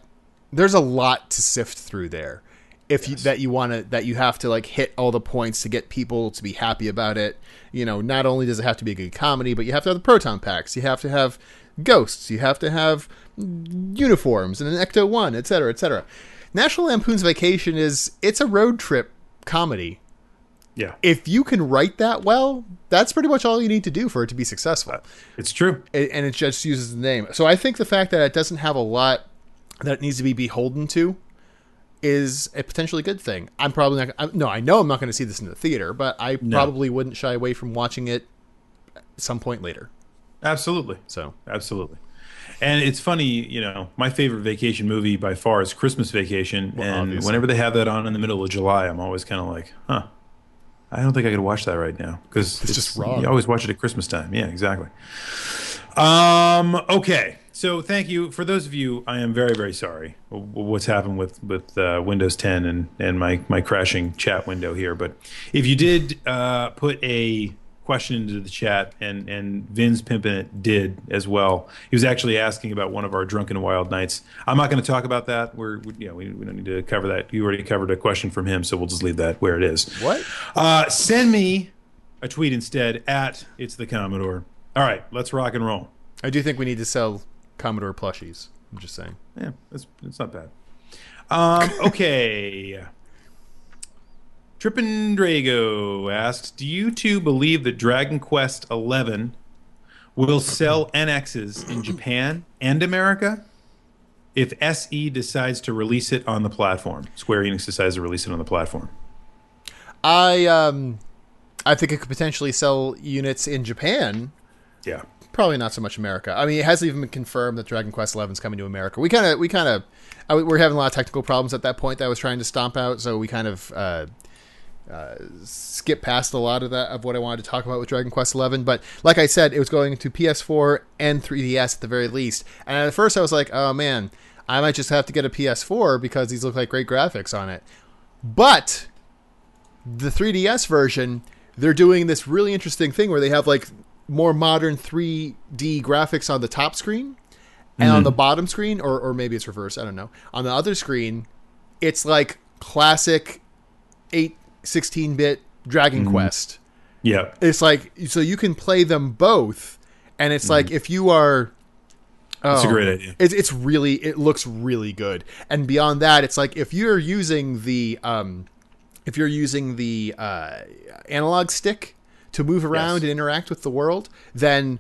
there's a lot to sift through there. If you, that you want to that you have to like hit all the points to get people to be happy about it. You know, not only does it have to be a good comedy, but you have to have the proton packs. You have to have ghosts. You have to have uniforms and an Ecto One, et cetera, et cetera. National Lampoon's Vacation is it's a road trip comedy. Yeah, If you can write that well, that's pretty much all you need to do for it to be successful uh, it's true. and it just uses the name. So I think the fact that it doesn't have a lot that it needs to be beholden to is a potentially good thing. I'm probably not. I, no, I know I'm not going to see this in the theater, but I probably wouldn't shy away from watching it at some point later. Absolutely. So Absolutely. And it's funny, you know, my favorite vacation movie by far is Christmas Vacation. and obviously. whenever they have that on in the middle of July, I'm always kind of like, huh, I don't think I could watch that right now because it's, just wrong. You always watch it at Christmas time. Yeah, exactly. Um, okay. So thank you for those of you. I am very very sorry what's happened with with uh, Windows 10 and and my my crashing chat window here. But if you did uh, put a question into the chat and and Vin's pimping it did as well. He was actually asking about one of our drunken wild nights. I'm not going to talk about that. We're we, you know we, we don't need to cover that. You already covered a question from him, so we'll just leave that where it is. what? Uh, send me a tweet instead at it's the Commodore. All right, let's rock and roll. I do think we need to sell Commodore plushies. I'm just saying. Yeah, that's it's not bad. Um, okay. Trippin Drago asks, "Do you two believe that Dragon Quest XI will sell NXs in Japan and America if SE decides to release it on the platform? Square Enix decides to release it on the platform. I um, I think it could potentially sell units in Japan. Yeah, Probably not so much America. I mean, it hasn't even been confirmed that Dragon Quest XI is coming to America. We kind of, we kind of, we we're having a lot of technical problems at that point that I was trying to stomp out, so we kind of uh, uh, skip past a lot of that of what I wanted to talk about with Dragon Quest XI. But like I said, it was going to PS4 and 3DS at the very least. And at first, I was like, oh man, I might just have to get a PS4 because these look like great graphics on it. But the 3DS version, they're doing this really interesting thing where they have like more modern 3D graphics on the top screen and on the bottom screen or or maybe it's reverse, I don't know. On the other screen, it's like classic 8 16-bit Dragon Quest. yeah, It's like so you can play them both and it's like if you are a Oh. great idea. It's it's really it looks really good. And beyond that, it's like if you're using the um if you're using the uh, analog stick to move around Yes. and interact with the world, then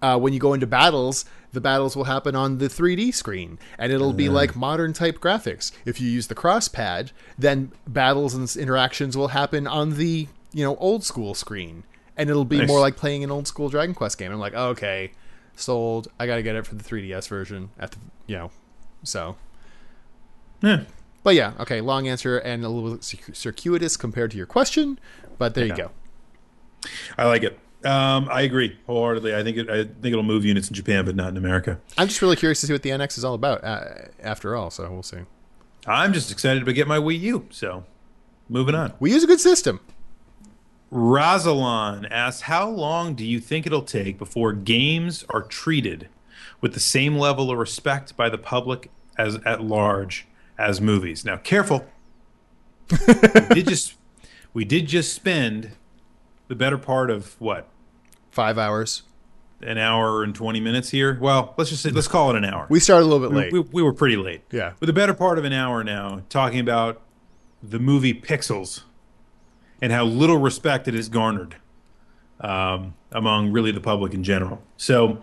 uh, when you go into battles, the battles will happen on the 3D screen, and it'll be like modern type graphics. If you use the cross pad, then battles and interactions will happen on the you know old school screen, and it'll be Nice. more like playing an old school Dragon Quest game. I'm like, okay, sold. I gotta get it for the 3DS version at the you know, so. Yeah. But yeah, okay, long answer and a little circuitous compared to your question, but there you go. I like it. Um, I agree wholeheartedly. I think it, I think it'll move units in Japan, but not in America. I'm just really curious to see what the NX is all about. Uh, after all, so we'll see. I'm just excited to get my Wii U. So, moving on. Wii U's a good system. Rosalon asks, "How long do you think it'll take before games are treated with the same level of respect by the public as at large as movies?" Now, careful. we did just we did just spend the better part of what Five hours. an hour and 20 minutes here. Well, let's just say, let's call it an hour. We started a little bit late. we, we were pretty late. Yeah. With the better part of an hour now talking about the movie Pixels and how little respect it has garnered um, among really the public in general. So,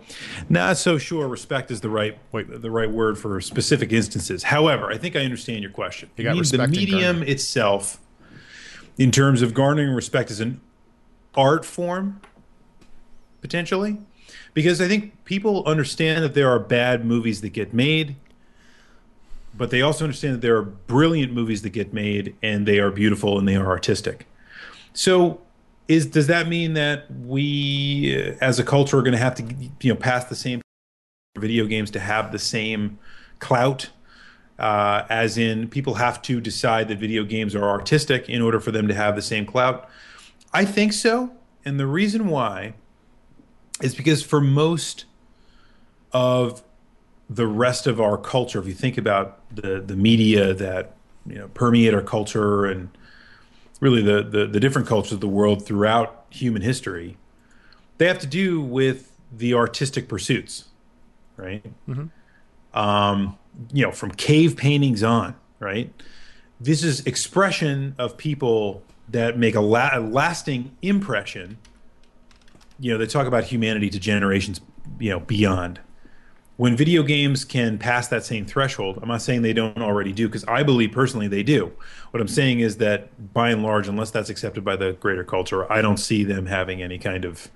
not so sure respect is the right the right word for specific instances. However, I think I understand your question. You got mean respect the medium itself, in terms of garnering respect, is an art form, potentially, because I think people understand that there are bad movies that get made. But they also understand that there are brilliant movies that get made, and they are beautiful and they are artistic. So, is does that mean that we, uh, as a culture, are going to have to, you know, pass the same video games to have the same clout? Uh, as in, people have to decide that video games are artistic in order for them to have the same clout. I think so, and the reason why is because for most of the rest of our culture, if you think about the the media that you know permeate our culture and really the, the, the different cultures of the world throughout human history, they have to do with the artistic pursuits, right? Um, you know, from cave paintings on, right? This is expression of people that make a, la- a lasting impression. You know, they talk about humanity to generations, you know, beyond when video games can pass that same threshold, I'm not saying they don't already do, because I believe personally they do. What I'm saying is that by and large, unless that's accepted by the greater culture, I don't see them having any kind of.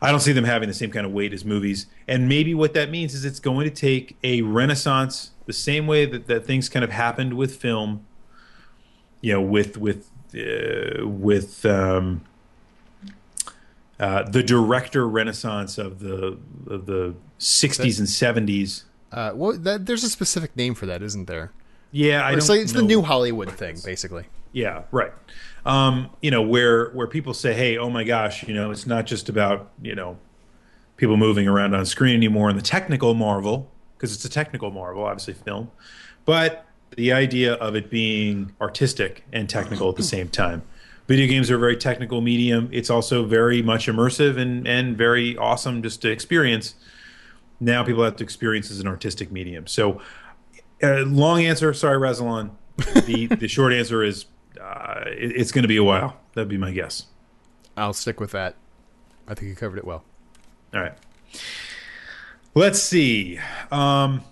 I don't see them having the same kind of weight as movies. And maybe what that means is it's going to take a renaissance, the same way that, that things kind of happened with film, you know, with with uh, with um, uh, the director renaissance of the of the 60s and 70s. Uh, well, that, there's a specific name for that, isn't there? Yeah, I It's don't like it's the new Hollywood thing, basically. Yeah, right. Um, you know, where where people say, "Hey, oh my gosh, you know, it's not just about you know people moving around on screen anymore and the technical marvel because it's a technical marvel, obviously film, but the idea of it being artistic and technical at the same time. Video games are a very technical medium. It's also very much immersive and and very awesome just to experience. Now people have to experience as an artistic medium. So, uh, long answer. Sorry, Razalon. The the short answer is uh, it, it's going to be a while. That'd be my guess. I'll stick with that. I think you covered it well. All right. Let's see. Um,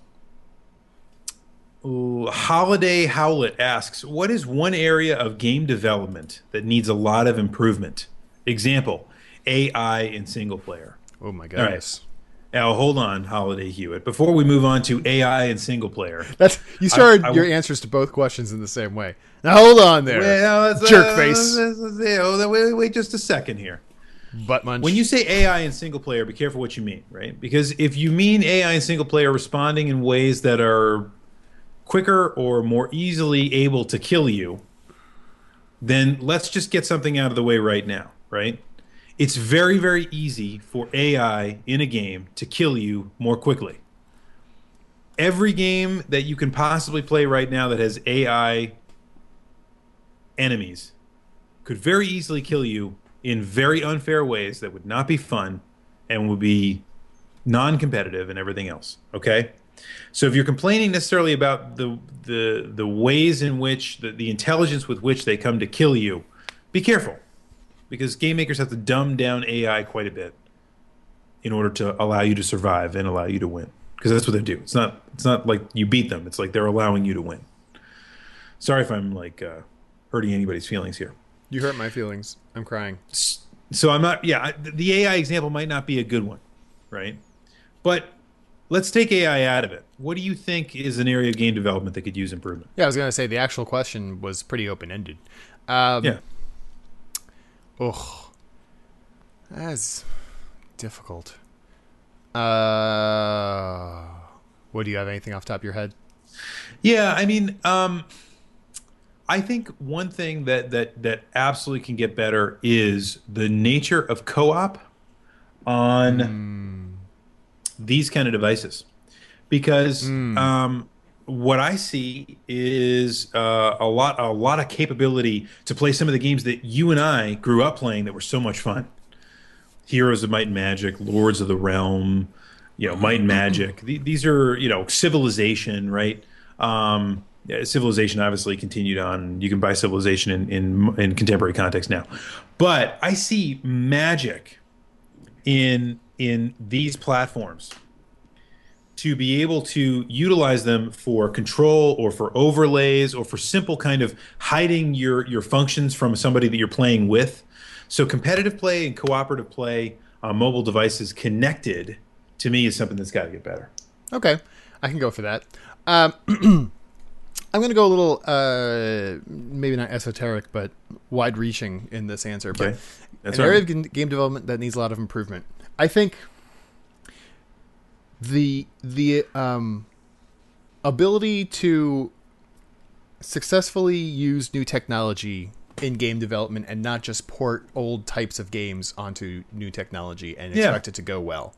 ooh, Holiday Howlett asks, "What is one area of game development that needs a lot of improvement? Example: AI in single player." Oh my right. goodness. Now, hold on, Holiday Hewitt. Before we move on to AI and single player, That's you started I your w- answers to both questions in the same way. Now hold on there, Well, let's, jerk uh, face, let's- let's- oh, wait, wait just a second here. butt munch. When you say AI in single player, be careful what you mean, right? Because if you mean AI in single player responding in ways that are quicker or more easily able to kill you, then let's just get something out of the way right now, right? It's very, very easy for AI in a game to kill you more quickly. Every game that you can possibly play right now that has AI enemies could very easily kill you in very unfair ways that would not be fun and would be non-competitive and everything else okay so if you're complaining necessarily about the the the ways in which the, the intelligence with which they come to kill you be careful because game makers have to dumb down ai quite a bit in order to allow you to survive and allow you to win because that's what they do it's not it's not like you beat them it's like they're allowing you to win sorry if i'm like uh, hurting anybody's feelings here you hurt my feelings. I'm crying. so I'm not. Yeah, I- the AI example might not be a good one, right? But let's take AI out of it. What do you think is an area of game development that could use improvement? Yeah, I was gonna say the actual question was pretty open ended. Um, Yeah, Ugh. That's difficult. Uh, what do you have? Anything off the top of your head? yeah. I mean, um, I think one thing that that that absolutely can get better is the nature of co-op on these kind of devices, because um, what I see is uh, a lot a lot of capability to play some of the games that you and I grew up playing that were so much fun. Heroes of Might and Magic, Lords of the Realm, you know, Might and Magic. Th- These are you know Civilization, right? Um, Civilization obviously continued on. You can buy Civilization in, in in contemporary context now, but I see magic in in these platforms to be able to utilize them for control or for overlays or for simple kind of hiding your your functions from somebody that you're playing with. So competitive play and cooperative play on mobile devices connected to me is something that's got to get better. Okay, I can go for that. Um, I'm going to go a little, uh, maybe not esoteric, but wide-reaching in this answer. Okay. But That's an area of game development that needs a lot of improvement. I think the the um, ability to successfully use new technology in game development and not just port old types of games onto new technology and Yeah. expect it to go well.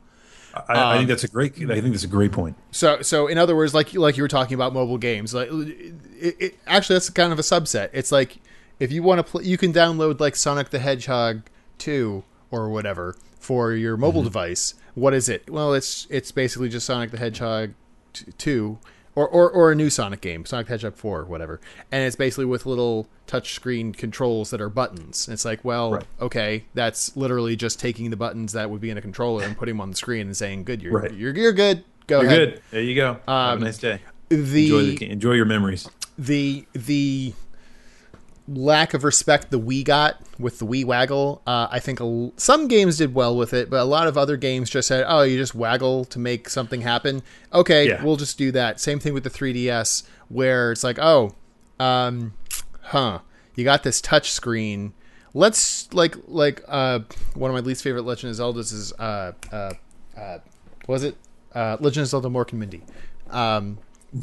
I, I think that's a great. I think that's a great point. So, so in other words, like like you were talking about mobile games, like it, it, actually that's kind of a subset. It's like if you want to play, you can download like Sonic the Hedgehog two or whatever for your mobile mm-hmm. device. What is it? Well, it's it's basically just Sonic the Hedgehog t- two. Or, or, or a new Sonic game, Sonic the Hedgehog 4, whatever. And it's basically with little touchscreen controls that are buttons. And it's like, well, Right. okay, that's literally just taking the buttons that would be in a controller and putting them on the screen and saying, good, you're, Right. you're, you're good. Go You're ahead. good. There you go. Have a um, nice day. The, Enjoy the enjoy your memories. the the lack of respect the Wii got with the Wii waggle, uh, I think l some games did well with it, but a lot of other games just said, "Oh, you just waggle to make something happen." Okay, Yeah. we'll just do that. Same thing with the 3DS, where it's like, "Oh, um, huh, you got this touch screen." Let's like like uh, one of my least favorite Legend of Zeldas is uh, uh, uh, was it uh, Legend of Zelda Mork and Mindy. Um,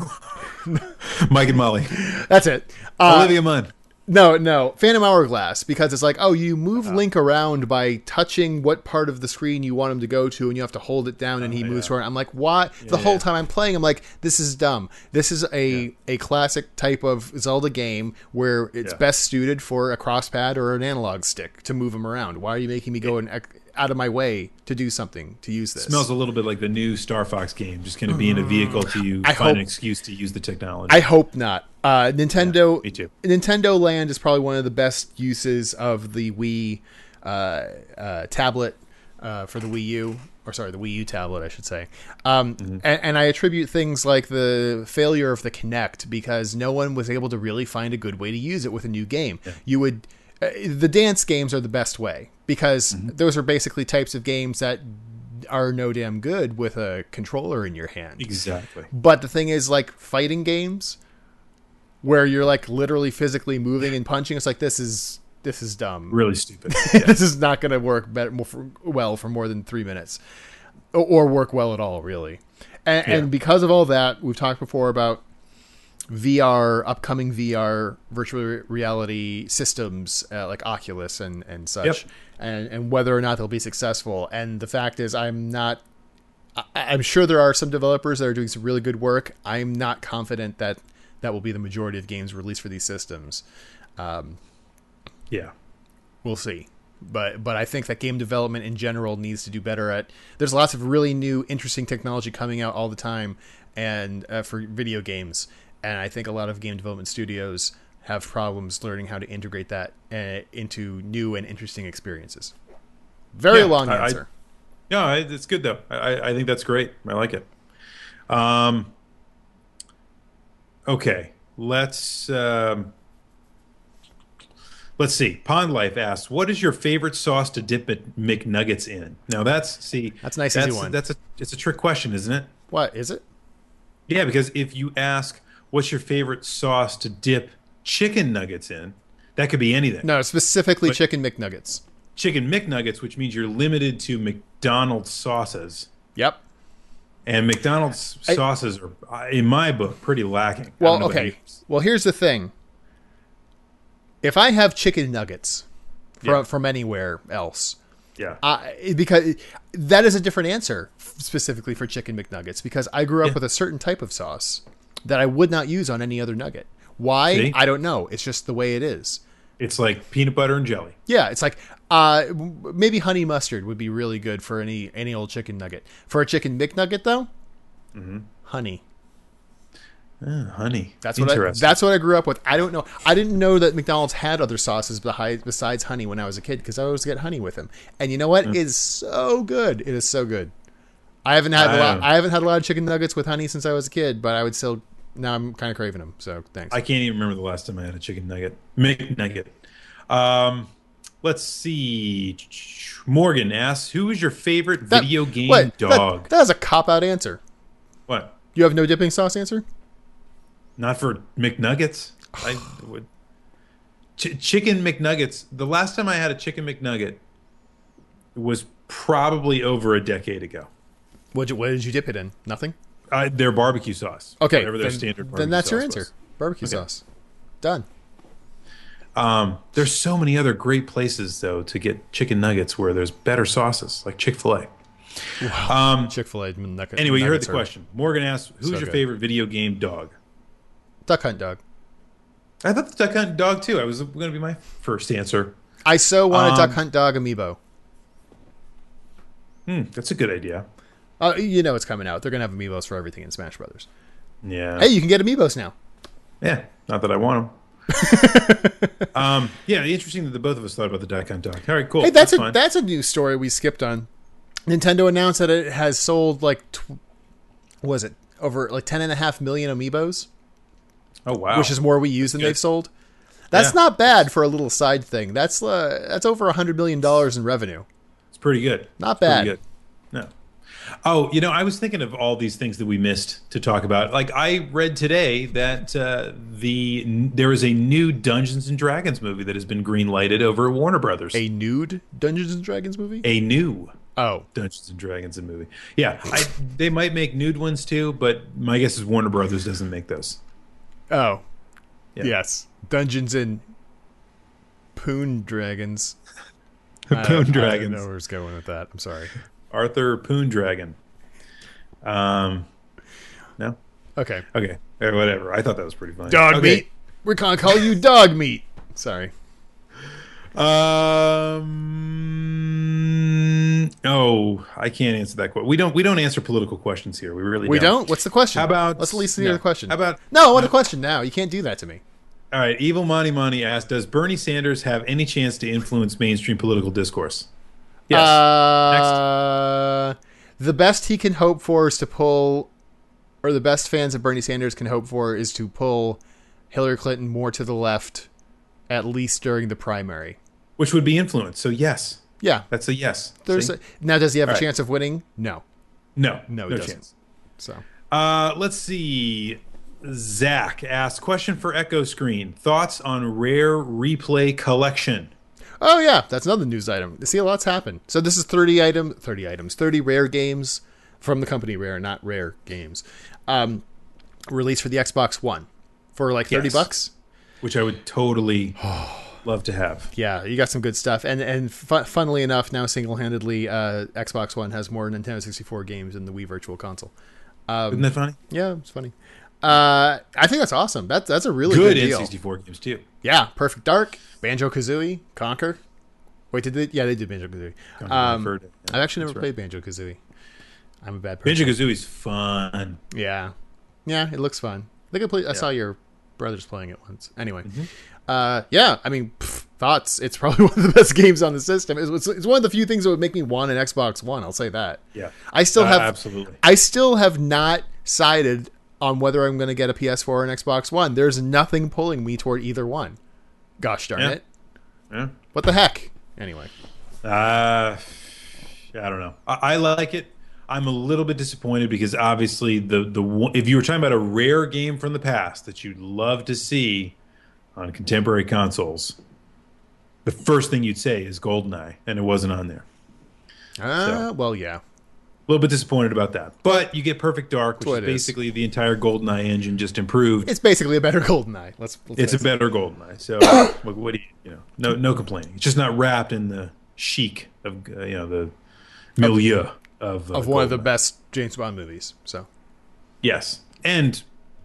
Mike and Molly. that's it. Uh, Olivia Munn. No, no, Phantom Hourglass because it's like, oh, you move uh-huh. Link around by touching what part of the screen you want him to go to, and you have to hold it down, and oh, he moves around. I'm like, why? the whole time I'm playing, I'm like, this is dumb. This is a a classic type of Zelda game where it's Yeah. best suited for a crosspad or an analog stick to move him around. Why are you making me go and out of my way to do something to use this? Smells a little bit like the new Star Fox game, just kind of being a vehicle to you I find hope- an excuse to use the technology. I hope not. Uh, Nintendo, me too. Nintendo Land is probably one of the best uses of the Wii uh, uh, tablet uh, for the Wii U, or sorry, the Wii U tablet, I should say. Um, Mm-hmm. and, and I attribute things like the failure of the Kinect because no one was able to really find a good way to use it with a new game. You would. The dance games are the best way because Mm-hmm. those are basically types of games that are no damn good with a controller in your hand. exactly. But the thing is, like fighting games, where you're like literally physically moving and punching, it's like this is this is dumb. Really stupid. this is not going to work better, more for, well for more than three minutes, or, or work well at all, really. And, Yeah. and because of all that, we've talked before about VR, upcoming VR virtual reality systems uh, like Oculus and and such, Yep. and and whether or not they'll be successful. And the fact is, I'm not. I- I'm sure there are some developers that are doing some really good work. I'm not confident that that will be the majority of games released for these systems. Um, Yeah. we'll see. But but I think that game development in general needs to do better at. There's lots of really new, interesting technology coming out all the time, and uh, for video games, and I think a lot of game development studios have problems learning how to integrate that uh, into new and interesting experiences. Very Yeah, long I- I- answer. Yeah, it's good though. I, I- think that's great. I like it. Um, okay, let's um, let's see. Pond Life asks, "What is your favorite sauce to dip Mc- McNuggets in?" Now that's see, That's a nice, easy that's one. that's a it's a trick question, isn't it? what is it? Yeah, because if you ask, "What's your favorite sauce to dip chicken nuggets in?" That could be anything. No, specifically But- chicken McNuggets. Chicken McNuggets, which means you're limited to McDonald's sauces. Yep. And McDonald's I- sauces are, in my book, pretty lacking. Well, okay. Well, here's the thing. If I have chicken nuggets from Yeah. from anywhere else, Yeah. I, because that is a different answer specifically for chicken McNuggets because I grew up Yeah. with a certain type of sauce that I would not use on any other nugget. Why? See? I don't know. It's just the way it is. It's like peanut butter and jelly. Yeah, it's like uh, maybe honey mustard would be really good for any any old chicken nugget. For a chicken McNugget though, Mm-hmm. honey. Ah, honey. That's what I, that's what I grew up with. I don't know. I didn't know that McDonald's had other sauces besides honey when I was a kid because I always get honey with them. And you know what? It is so good. It is so good. I haven't had a lot. I- I haven't had a lot of chicken nuggets with honey since I was a kid, but I would still. Now I'm kind of craving them. So thanks. I can't even remember the last time I had a chicken nugget. McNugget. Um, let's see. Morgan asks, "Who is your favorite That- video game what? That- dog?" that is a cop out answer. what? You have no dipping sauce answer? Not for McNuggets. I would. Ch- chicken McNuggets. The last time I had a chicken McNugget was probably over a decade ago. What what did you dip it in? Nothing. Uh, their barbecue sauce. Okay, whatever their then, standard. then that's your answer. was. Barbecue Okay. sauce. Done. Um, there's so many other great places though to get chicken nuggets where there's better sauces, like Chick Fil A. Um, Chick Fil A. anyway, you heard the question. Morgan asked, "Who's So your good. favorite video game dog?" Duck hunt dog. I thought the duck hunt dog too. I was going to be my first answer. I so want a duck Um, hunt dog amiibo. Hmm, that's a good idea. Uh, you know it's coming out. They're gonna have amiibos for everything in Smash Brothers. Yeah. Hey, you can get amiibos now. Yeah, not that I want them. um, yeah, interesting that the both of us thought about the Duck Hunt dog. All right, cool. Hey, that's, a fine. that's a news story we skipped on. Nintendo announced that it has sold like, tw- what was it over like ten and a half million amiibos, oh wow, which is more Wii Us than Good. they've sold. That's Yeah. not bad for a little side thing. That's uh, that's over a hundred million dollars in revenue. it's pretty good. Not It's bad. good. No. Oh, you know, I was thinking of all these things that we missed to talk about. Like I read today that uh, the there is a new Dungeons and Dragons movie that has been green lighted over at Warner Brothers. A nude Dungeons and Dragons movie? a new oh, Dungeons and Dragons and movie. Yeah, I, they might make nude ones too, but my guess is Warner Brothers doesn't make those. oh, Yeah. yes, Dungeons and Poon Dragons. I don't- I don't know where it's going with that. I'm sorry. Arthur Poon Dragon. Um, no. Okay. Okay. Eh, Whatever. I thought that was pretty funny. Dog okay. meat. We're gonna call you dog meat. Sorry. Um. Oh, I can't answer that question. We don't. We don't answer political questions here. We really. We don't. We don't. What's the question? How about? Let's at least hear no. the question. How about? no, I want a question now. You can't do that to me. All right. Evil Monty Monty asked, "Does Bernie Sanders have any chance to influence mainstream political discourse?" Yes. Uh, the best he can hope for is to pull, or the best fans of Bernie Sanders can hope for is to pull Hillary Clinton more to the left, at least during the primary. Which would be influence. So yes, Yeah. that's a yes. There's a, now. Does he have a All right. chance of winning? No. no, No, no, he doesn't. chance. So Uh, let's see. Zach asked question for Echo Screen: Thoughts on Rare Replay Collection? Oh yeah, that's another news item. See, a lot's happened. So this is thirty item, thirty items, thirty rare games from the company Rare, not Rare Games, um, released for the Xbox One for like thirty Yes. bucks. which I would totally love to have. Yeah, you got some good stuff. And and fu- funnily enough, now single handedly, uh, Xbox One has more Nintendo sixty four games than the Wii Virtual Console. Isn't that funny? Yeah, it's funny. Uh, I think that's awesome. That's that's a really good, Good deal. N64 games too. Yeah, Perfect Dark, Banjo Kazooie, Conker. Wait, did they? Yeah, they did Banjo Kazooie. I've Um. Yeah, I've actually never right. played Banjo Kazooie. I'm a bad person. Banjo Kazooie's fun. Yeah, yeah, it looks fun. I think I played. I saw your brothers playing it once. Anyway, uh, yeah, I mean, pff, thoughts. It's probably one of the best games on the system. It's, it's, it's one of the few things that would make me want an Xbox One. I'll say that. Yeah, I still Uh, have absolutely. I still have not decided on whether I'm going to get a PS4 or an Xbox One. There's nothing pulling me toward either one. Gosh darn Yeah. it! Yeah. What the heck? Anyway, Uh, I don't know. I, I like it. I'm a little bit disappointed because obviously the the if you were talking about a rare game from the past that you'd love to see on contemporary consoles, the first thing you'd say is GoldenEye, and it wasn't on there. uh, well, yeah, little bit disappointed about that, but you get Perfect Dark, which is it is. basically the entire GoldenEye engine just improved. it's basically a better GoldenEye. Let's. let's It's a better GoldenEye. So what, what do you, you know? No, no complaining. It's just not wrapped in the chic of uh, you know the milieu of uh, of one of the best James Bond movies. So Yes, and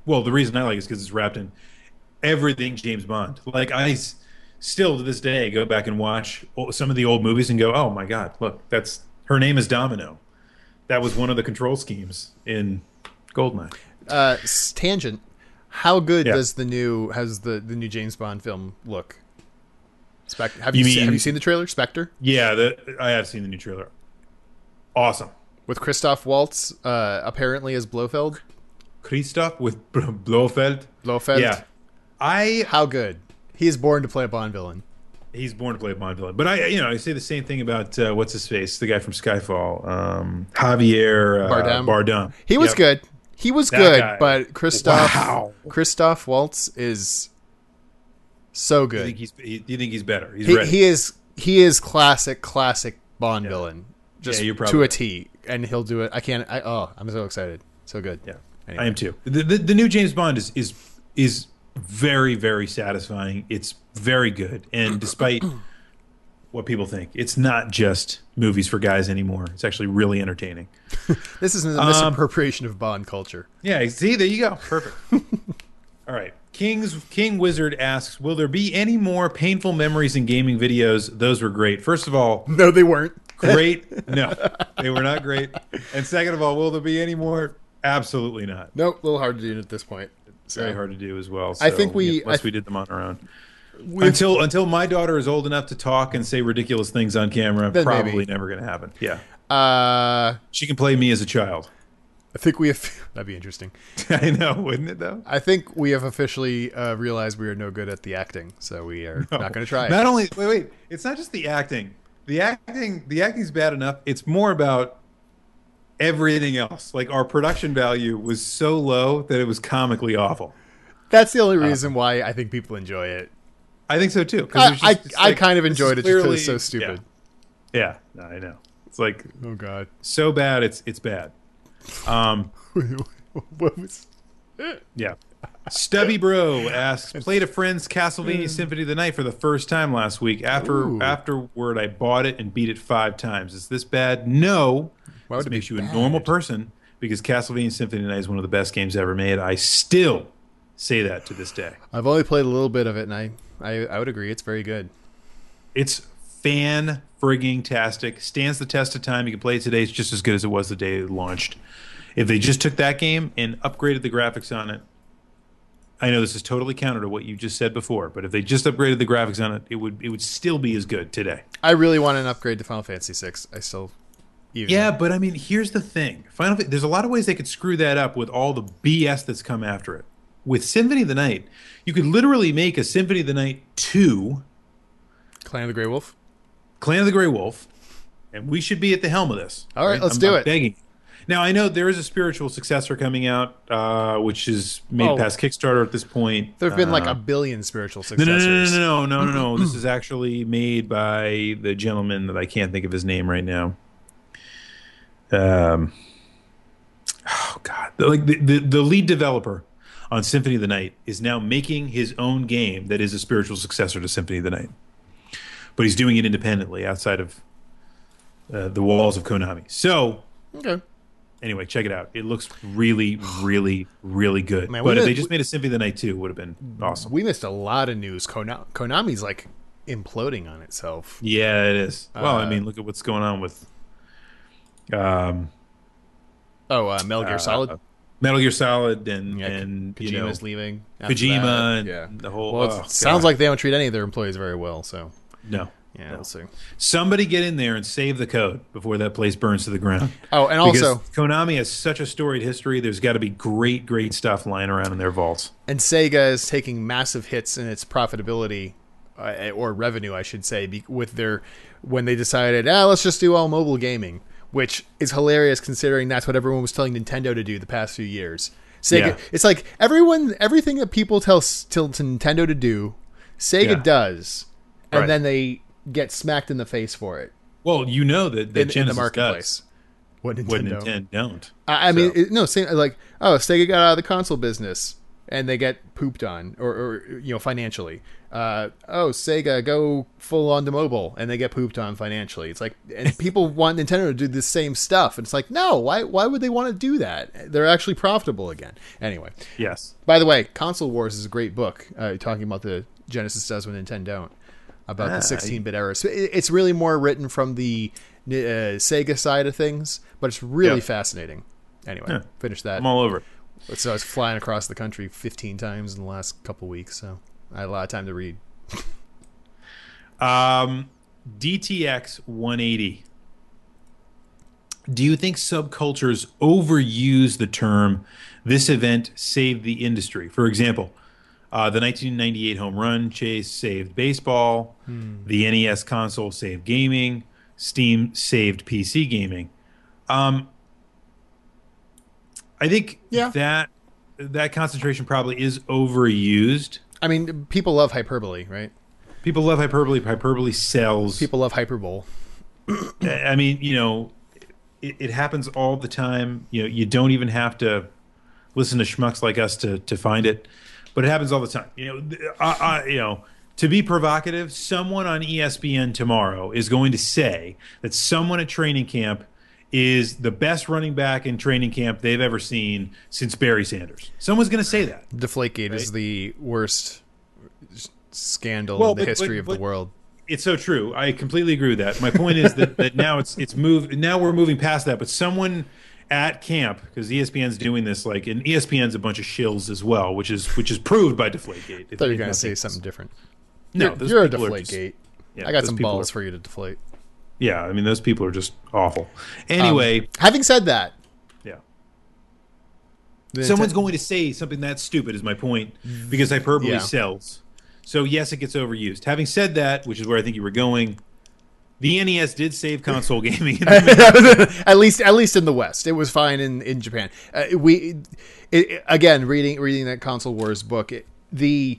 well, the reason I like it is because it's wrapped in everything James Bond. Like I s- still to this day go back and watch some of the old movies and go, "Oh my God, look, that's her name is Domino." That was one of the control schemes in Goldeneye. uh, tangent. How good Yeah. does the new has the the new James Bond film look? Spec- have you, You mean- have you seen the trailer Spectre Yeah, the, I have seen the new trailer. Awesome. with Christoph Waltz uh, apparently as Blofeld? Christoph with Blofeld. Blofeld. Yeah. I How good? He is born to play a Bond villain. He's born to play a Bond villain, but I you know I say the same thing about uh, what's his face, the guy from Skyfall, um, Javier uh, Bardem. Bardem. He was Yep. good. He was That good, guy. but Christoph Wow. Christoph Waltz is so You good. think he's he, you think he's better? He's He, ready. he is he is classic classic Bond villain, just you're to a T, and he'll do it. I can't. I, oh, I'm so excited, so good. yeah, Anyway. I am too. The, the the new James Bond is is is very very satisfying. It's very good, and despite what people think, it's not just movies for guys anymore. It's actually really entertaining. This is a Um, misappropriation of Bond culture. Yeah, see, there you go. Perfect. All right. King's King Wizard asks, "Will there be any more painful memories in gaming videos? Those were great. First of all, No, they weren't. great. No, they were not great. And second of all, will there be any more? Absolutely not. Nope, a little hard to do at this point. So, Very hard to do as well. I think we- unless I- we did them on our own. we- Until until my daughter is old enough to talk and say ridiculous things on camera, Then probably maybe. never going to happen. Yeah, uh, she can play me as a child. I think we have. That'd be interesting. I know, wouldn't it though? I think we have officially uh, realized we are no good at the acting, so we are not going to try. Not it. only wait, wait. It's not just the acting. The acting, the acting's bad enough. It's more about everything else. Like our production value was so low that it was comically awful. That's the only reason why I think people enjoy it. I think so too. I, was I, just- it's I kind of enjoyed it just because it's so stupid. Yeah, yeah I know. It's like Oh God. so bad. It's it's bad. Um, what was? yeah. Stubby Bro asks, played a friend's Castlevania hmm. Symphony of the Night for the first time last week. After Ooh. afterward, I bought it and beat it five times. Is this bad? No. Why would this it makes you a normal person because Castlevania Symphony of the Night is one of the best games ever made. I still say that to this day. I've only played a little bit of it, and I, I, I would agree it's very good. It's fan frigging tastic. Stands the test of time. You can play it today. It's just as good as it was the day it launched. If they just took that game and upgraded the graphics on it, I know this is totally counter to what you just said before, but if they just upgraded the graphics on it, it would it would still be as good today. I really want an upgrade to Final Fantasy VI. I still, even Yeah, but I mean, here's the thing. Final there's a lot of ways they could screw that up with all the BS that's come after it. With Symphony of the Night, you could literally make a Symphony of the Night 2 Clan of the Grey Wolf. Clan of the Grey Wolf, and we should be at the helm of this. All right, let's I'm- do I'm it. Begging. Now I know there is a spiritual successor coming out, uh, which is made Oh. past Kickstarter at this point. There have been like Uh, a billion spiritual successors. no, no, no, no, no, no, no. this is actually made by the gentleman that I can't think of his name right now. Um, oh God, The- like the, the the lead developer on Symphony of the Night is now making his own game that is a spiritual successor to Symphony of the Night, but he's doing it independently outside of uh, the walls of Konami. So Okay. Anyway, check it out. It looks really, really, really good. Man, but if they just made a Symphony of the Night too, it would have been awesome. We missed a lot of news. Kona- Konami's like imploding on itself. Yeah, it is. Well, I Uh, mean, look at what's going on with um, Oh, uh, Metal Gear uh, Solid. Metal Gear Solid, and Yeah, and Kojima's you know, leaving. Kojima, that. and yeah. the whole. Well, it oh, sounds like they don't treat any of their employees very well. So no. Yeah, No. we'll see. Somebody get in there and save the code before that place burns to the ground. Oh, and Because also, Konami has such a storied history. There's got to be great, great stuff lying around in their vaults. and Sega is taking massive hits in its profitability uh, or revenue, I should say, be, with their when they decided, ah, let's just do all mobile gaming, which is hilarious considering that's what everyone was telling Nintendo to do the past few years. Sega, Yeah. it's like everyone, everything that people tell Nintendo to do, Sega Yeah. does, and Right. then they get smacked in the face for it Well, you know that, that in, in the Genesis marketplace. does What Nintendo? what Nintendo don't. I, I mean, So- it, no, same like oh, Sega got out of the console business and they get pooped on, or, or you know, financially. Uh, oh, Sega go full on to mobile and they get pooped on financially. It's like, and people want Nintendo to do the same stuff, and it's like, no, why? Why would they want to do that? They're actually profitable again. Anyway, Yes. by the way, Console Wars is a great book uh, talking about the Genesis does when Nintendo don't about Ah, the 16-bit era. So it- it's really more written from the uh, Sega side of things, but it's really Yep. fascinating. Anyway, Yeah. finish that. I'm all over. So I was flying across the country 15 times in the last couple weeks, so I had a lot of time to read. Um, DTX 180. Do you think subcultures overuse the term "this event saved the industry"? For example, uh, the 1998 home run chase saved baseball. The NES console saved gaming. Steam saved PC gaming. Um, I think Yeah. that that concentration probably is overused. I mean, people love hyperbole, right? People love hyperbole. Hyperbole sells. People love hyperbole. I mean, you know, it, it happens all the time. You know, you don't even have to listen to schmucks like us to to find it, but it happens all the time. You know, I, I, you know, to be provocative, someone on ESPN tomorrow is going to say that someone at training camp is the best running back in training camp they've ever seen since Barry Sanders. Someone's going to say that. Deflategate is the worst scandal Well, in the but- history but- of the world. It's so true. I completely agree with that. My point is that, that now it's it's moved. Now we're moving past that. But someone at camp because ESPN's doing this, like, and ESPN's a bunch of shills as well, which is which is proved by Deflategate. I thought you were going to say something different. No, you're, you're a people are deflate just- gate. yeah, I got some balls are- for you to deflate. Yeah, I mean those people are just awful. Anyway, Um, having said that, yeah. Someone's going to say something that stupid is my point because hyperbole Yeah. sells. So yes, it gets overused. Having said that, which is where I think you were going, the NES did save console gaming. in the at least at least in the West, it was fine in in Japan. Uh, we it- again reading reading that console wars book. It, the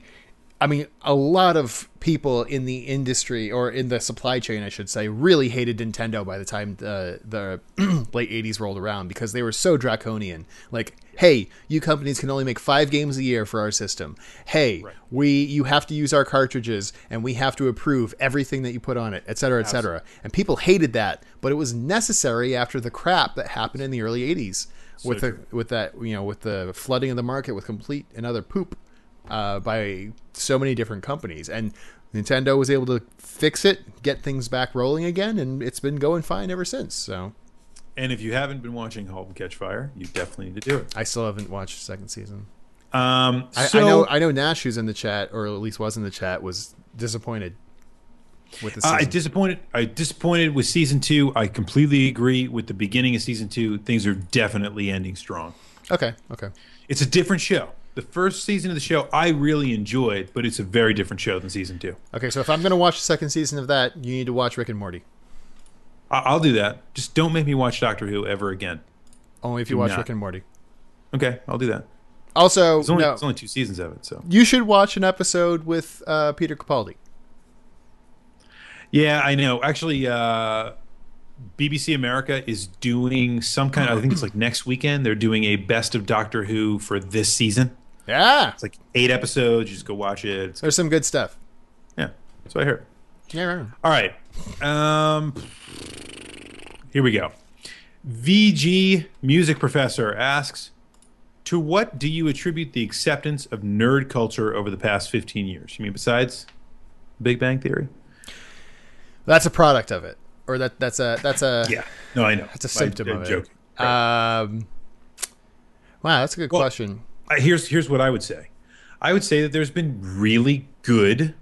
I mean, a lot of people in the industry or in the supply chain, I should say, really hated Nintendo by the time the the late '80s rolled around because they were so draconian. Like, hey, you companies can only make five games a year for our system. Hey, we you have to use our cartridges and we have to approve everything that you put on it, et cetera, et cetera. And people hated that, but it was necessary after the crap that happened in the early '80s with the with that you know with the flooding of the market with complete and other poop uh, by so many different companies, and Nintendo was able to fix it, get things back rolling again, and it's been going fine ever since. So and if you haven't been watching *Halt and Catch Fire*, you definitely need to do it. I still haven't watched the second season. Um, I, so, I know I know Nash, who's in the chat, or at least was in the chat, was disappointed with the Season. I disappointed. I disappointed with season two. I completely agree with the beginning of season two. Things are definitely ending strong. okay, okay. It's a different show. The first season of the show I really enjoyed, but it's a very different show than season two. Okay, so if I'm going to watch the second season of that, you need to watch Rick and Morty. I- I'll do that. Just don't make me watch Doctor Who ever again. Only if you Do watch not. Rick and Morty. Okay, I'll do that. Also, It's only, no, it's only two seasons of it, so you should watch an episode with uh, Peter Capaldi. yeah, I know. Actually, uh, BBC America is doing some kind. Of, I think it's like next weekend. They're doing a best of Doctor Who for this season. Yeah, It's like eight episodes. You just go watch it. It's, there's some good stuff. yeah, that's what I heard. Yeah, right. All right. Um, here we go. VG music professor asks, "To what do you attribute the acceptance of nerd culture over the past 15 years? You mean besides Big Bang Theory?" That's a product of it, or that that's a that's a Yeah. No, I know. that's a symptom I, of joking. it. Um, wow, that's a good Well- question. Here's here's what I would say. I would say that there's been really good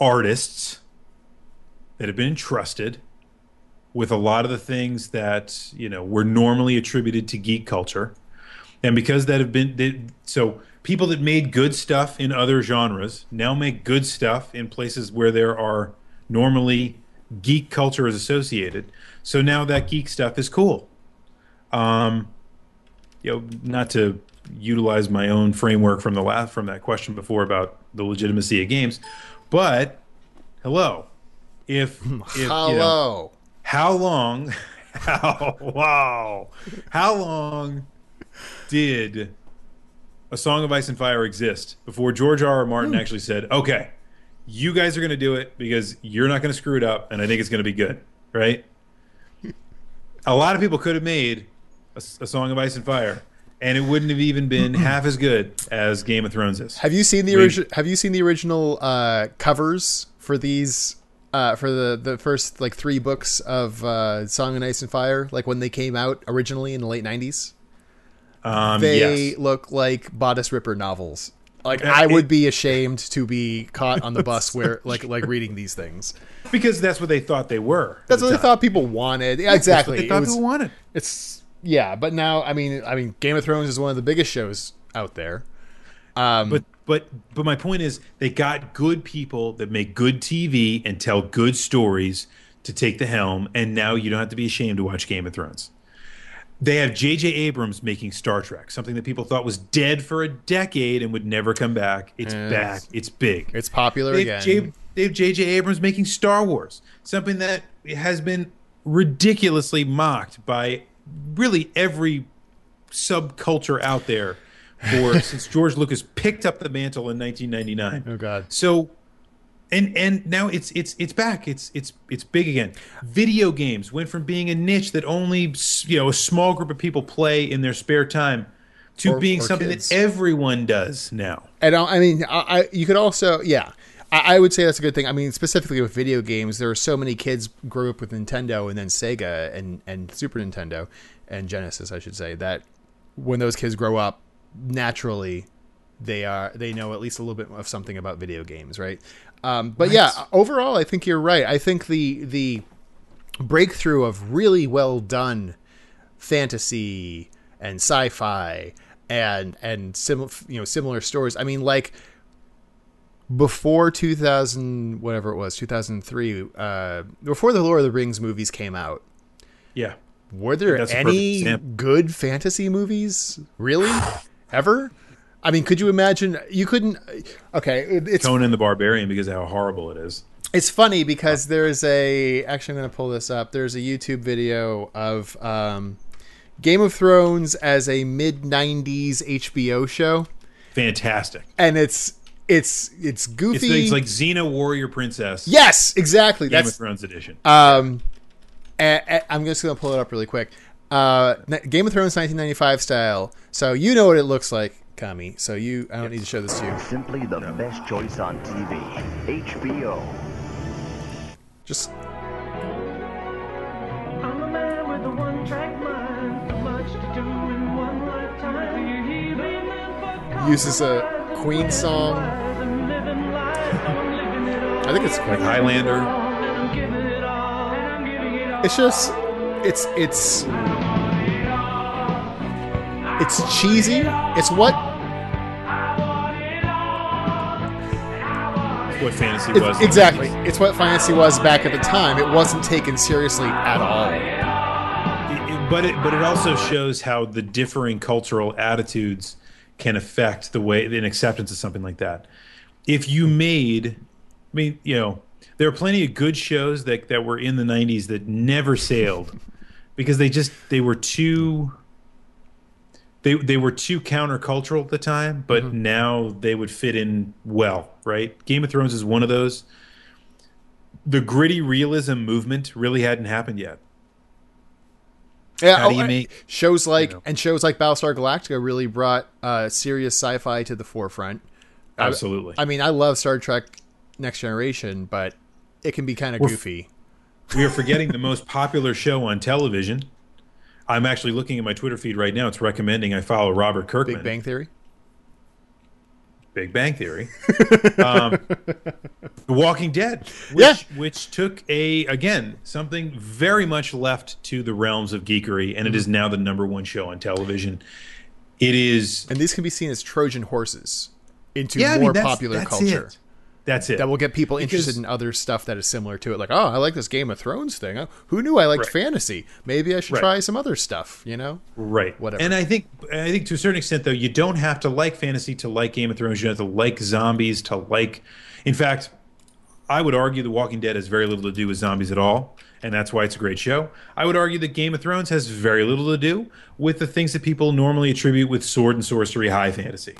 artists that have been entrusted with a lot of the things that you know were normally attributed to geek culture, and because that have been they, so people that made good stuff in other genres now make good stuff in places where there are normally geek culture is associated. So now that geek stuff is cool. Um, you know, not to utilize my own framework from the last from that question before about the legitimacy of games, but hello, if, if you know, Hello. how long, how wow, how long did a Song of Ice and Fire exist before George R. R. Martin hmm. actually said, "Okay, you guys are going to do it because you're not going to screw it up, and I think it's going to be good." Right? A lot of people could have made a, a Song of Ice and Fire, and it wouldn't have even been half as good as Game of Thrones is. Have you seen the original? Have you seen the original uh, covers for these? Uh, for the, the first like three books of uh, Song of Ice and Fire, like when they came out originally in the late '90s. Um, they yes. look like bodice ripper novels. Like Uh, I would it- be ashamed to be caught on the bus where like like reading these things. because that's what they thought they were. That's the what they thought people wanted. Yeah, That's what exactly. they thought was- people wanted. it's yeah, but now I mean I mean Game of Thrones is one of the biggest shows out there. Um, But but but my point is they got good people that make good TV and tell good stories to take the helm, and now you don't have to be ashamed to watch Game of Thrones. They have J.J. Abrams making Star Trek, something that people thought was dead for a decade and would never come back. It's Yes. back. It's big. it's popular They again. J- they have J.J. Abrams making Star Wars, something that has been ridiculously mocked by really every subculture out there for since George Lucas picked up the mantle in 1999. oh God. So, and and now it's it's it's back. It's it's it's big again. Video games went from being a niche that only you know a small group of people play in their spare time to Or- being or something kids. that everyone does now. And I I mean, I, I you could also, yeah, I, I would say that's a good thing. I mean, specifically with video games, there are so many kids grew up with Nintendo and then Sega and and Super Nintendo and Genesis, I should say, that when those kids grow up, naturally, they are they know at least a little bit of something about video games, right? Um, but yeah, overall, I think you're right. I think the the breakthrough of really well done fantasy and sci-fi and and similar you know similar stories. I mean, like before 2000 whatever it was 2003 uh before the lord of the rings movies came out Yeah. were there That's a perfect any good fantasy movies really ever i mean could you imagine you couldn't okay it- it's Conan the Barbarian because of how horrible it is. it's funny because there's a actually I'm going to pull this up. There's a YouTube video of um, Game of Thrones as a mid '90s HBO show, Fantastic. and it's it's it's It's goofy. things like Xena Warrior Princess. yes, exactly. Game of Thrones edition. um, a- a- I'm just going to pull it up really quick. Uh, Game of Thrones 1995 style. So you know what it looks like, Kami. So you, I don't need to show this to you. Simply the best choice on TV. HBO. Just I'm a man with a one-track mind. So much to do in one lifetime. Do you hear me? uses a Queen song. I'm living life. I'm living it all. I think it's like Highlander. And I'm giving it all. And I'm giving it all. It's just it's it's it's cheesy. It's what what fantasy it- was. exactly. It's what fantasy was back at the time. It wasn't taken seriously at all. It- it- but it but it also shows how the differing cultural attitudes can affect the way an acceptance of something like that. If you made, I mean, you know, there are plenty of good shows that that were in the '90s that never sailed because they just they were too. They, they were too countercultural at the time, but mm-hmm. now they would fit in well, right? Game of Thrones is one of those. The gritty realism movement really hadn't happened yet. Yeah, How do oh, you I- make- shows like you know. and shows like Battlestar Galactica really brought uh, serious sci-fi to the forefront. Absolutely. I mean, I love Star Trek Next Generation, but it can be kind of We're- goofy. we are forgetting the most popular show on television. I'm actually looking at my Twitter feed right now. It's recommending I follow Robert Kirkman. Big Bang Theory. Big Bang Theory. um, the Walking Dead, which, Yeah. which took a again something very much left to the realms of geekery, and Mm-hmm. it is now the number one show on television. It is And these can be seen as Trojan horses into yeah, I more mean, that's, popular that's culture. It. That's it. That will get people Because- interested in other stuff that is similar to it. Like, oh, I like this Game of Thrones thing. Oh, who knew I liked Right. fantasy? Maybe I should Right. try some other stuff. You know? Right. Whatever. And I think I think to a certain extent though, you don't have to like fantasy to like Game of Thrones. You don't have to like zombies to like in fact, I would argue The Walking Dead has very little to do with zombies at all, and that's why it's a great show. I would argue that Game of Thrones has very little to do with the things that people normally attribute with sword and sorcery high fantasy.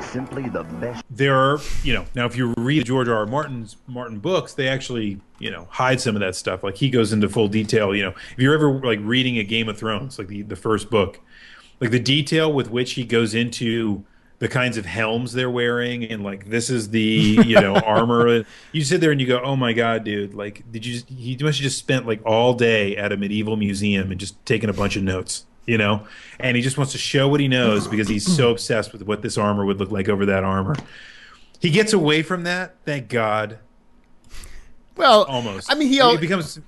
Simply the best. There are, you know, now if you read George R. R. Martin's Martin books, they actually, you know, hide some of that stuff. Like he goes into full detail. You know, if you're ever like reading a Game of Thrones, like the the first book, like the detail with which he goes into the kinds of helms they're wearing and like this is the you know armor you sit there and you go oh my god dude like did you he must have just spent like all day at a medieval museum and just taking a bunch of notes you know, and he just wants to show what he knows because he's so obsessed with what this armor would look like over that armor. He gets away from that, thank God. Well, Almost. I mean, he it al- becomes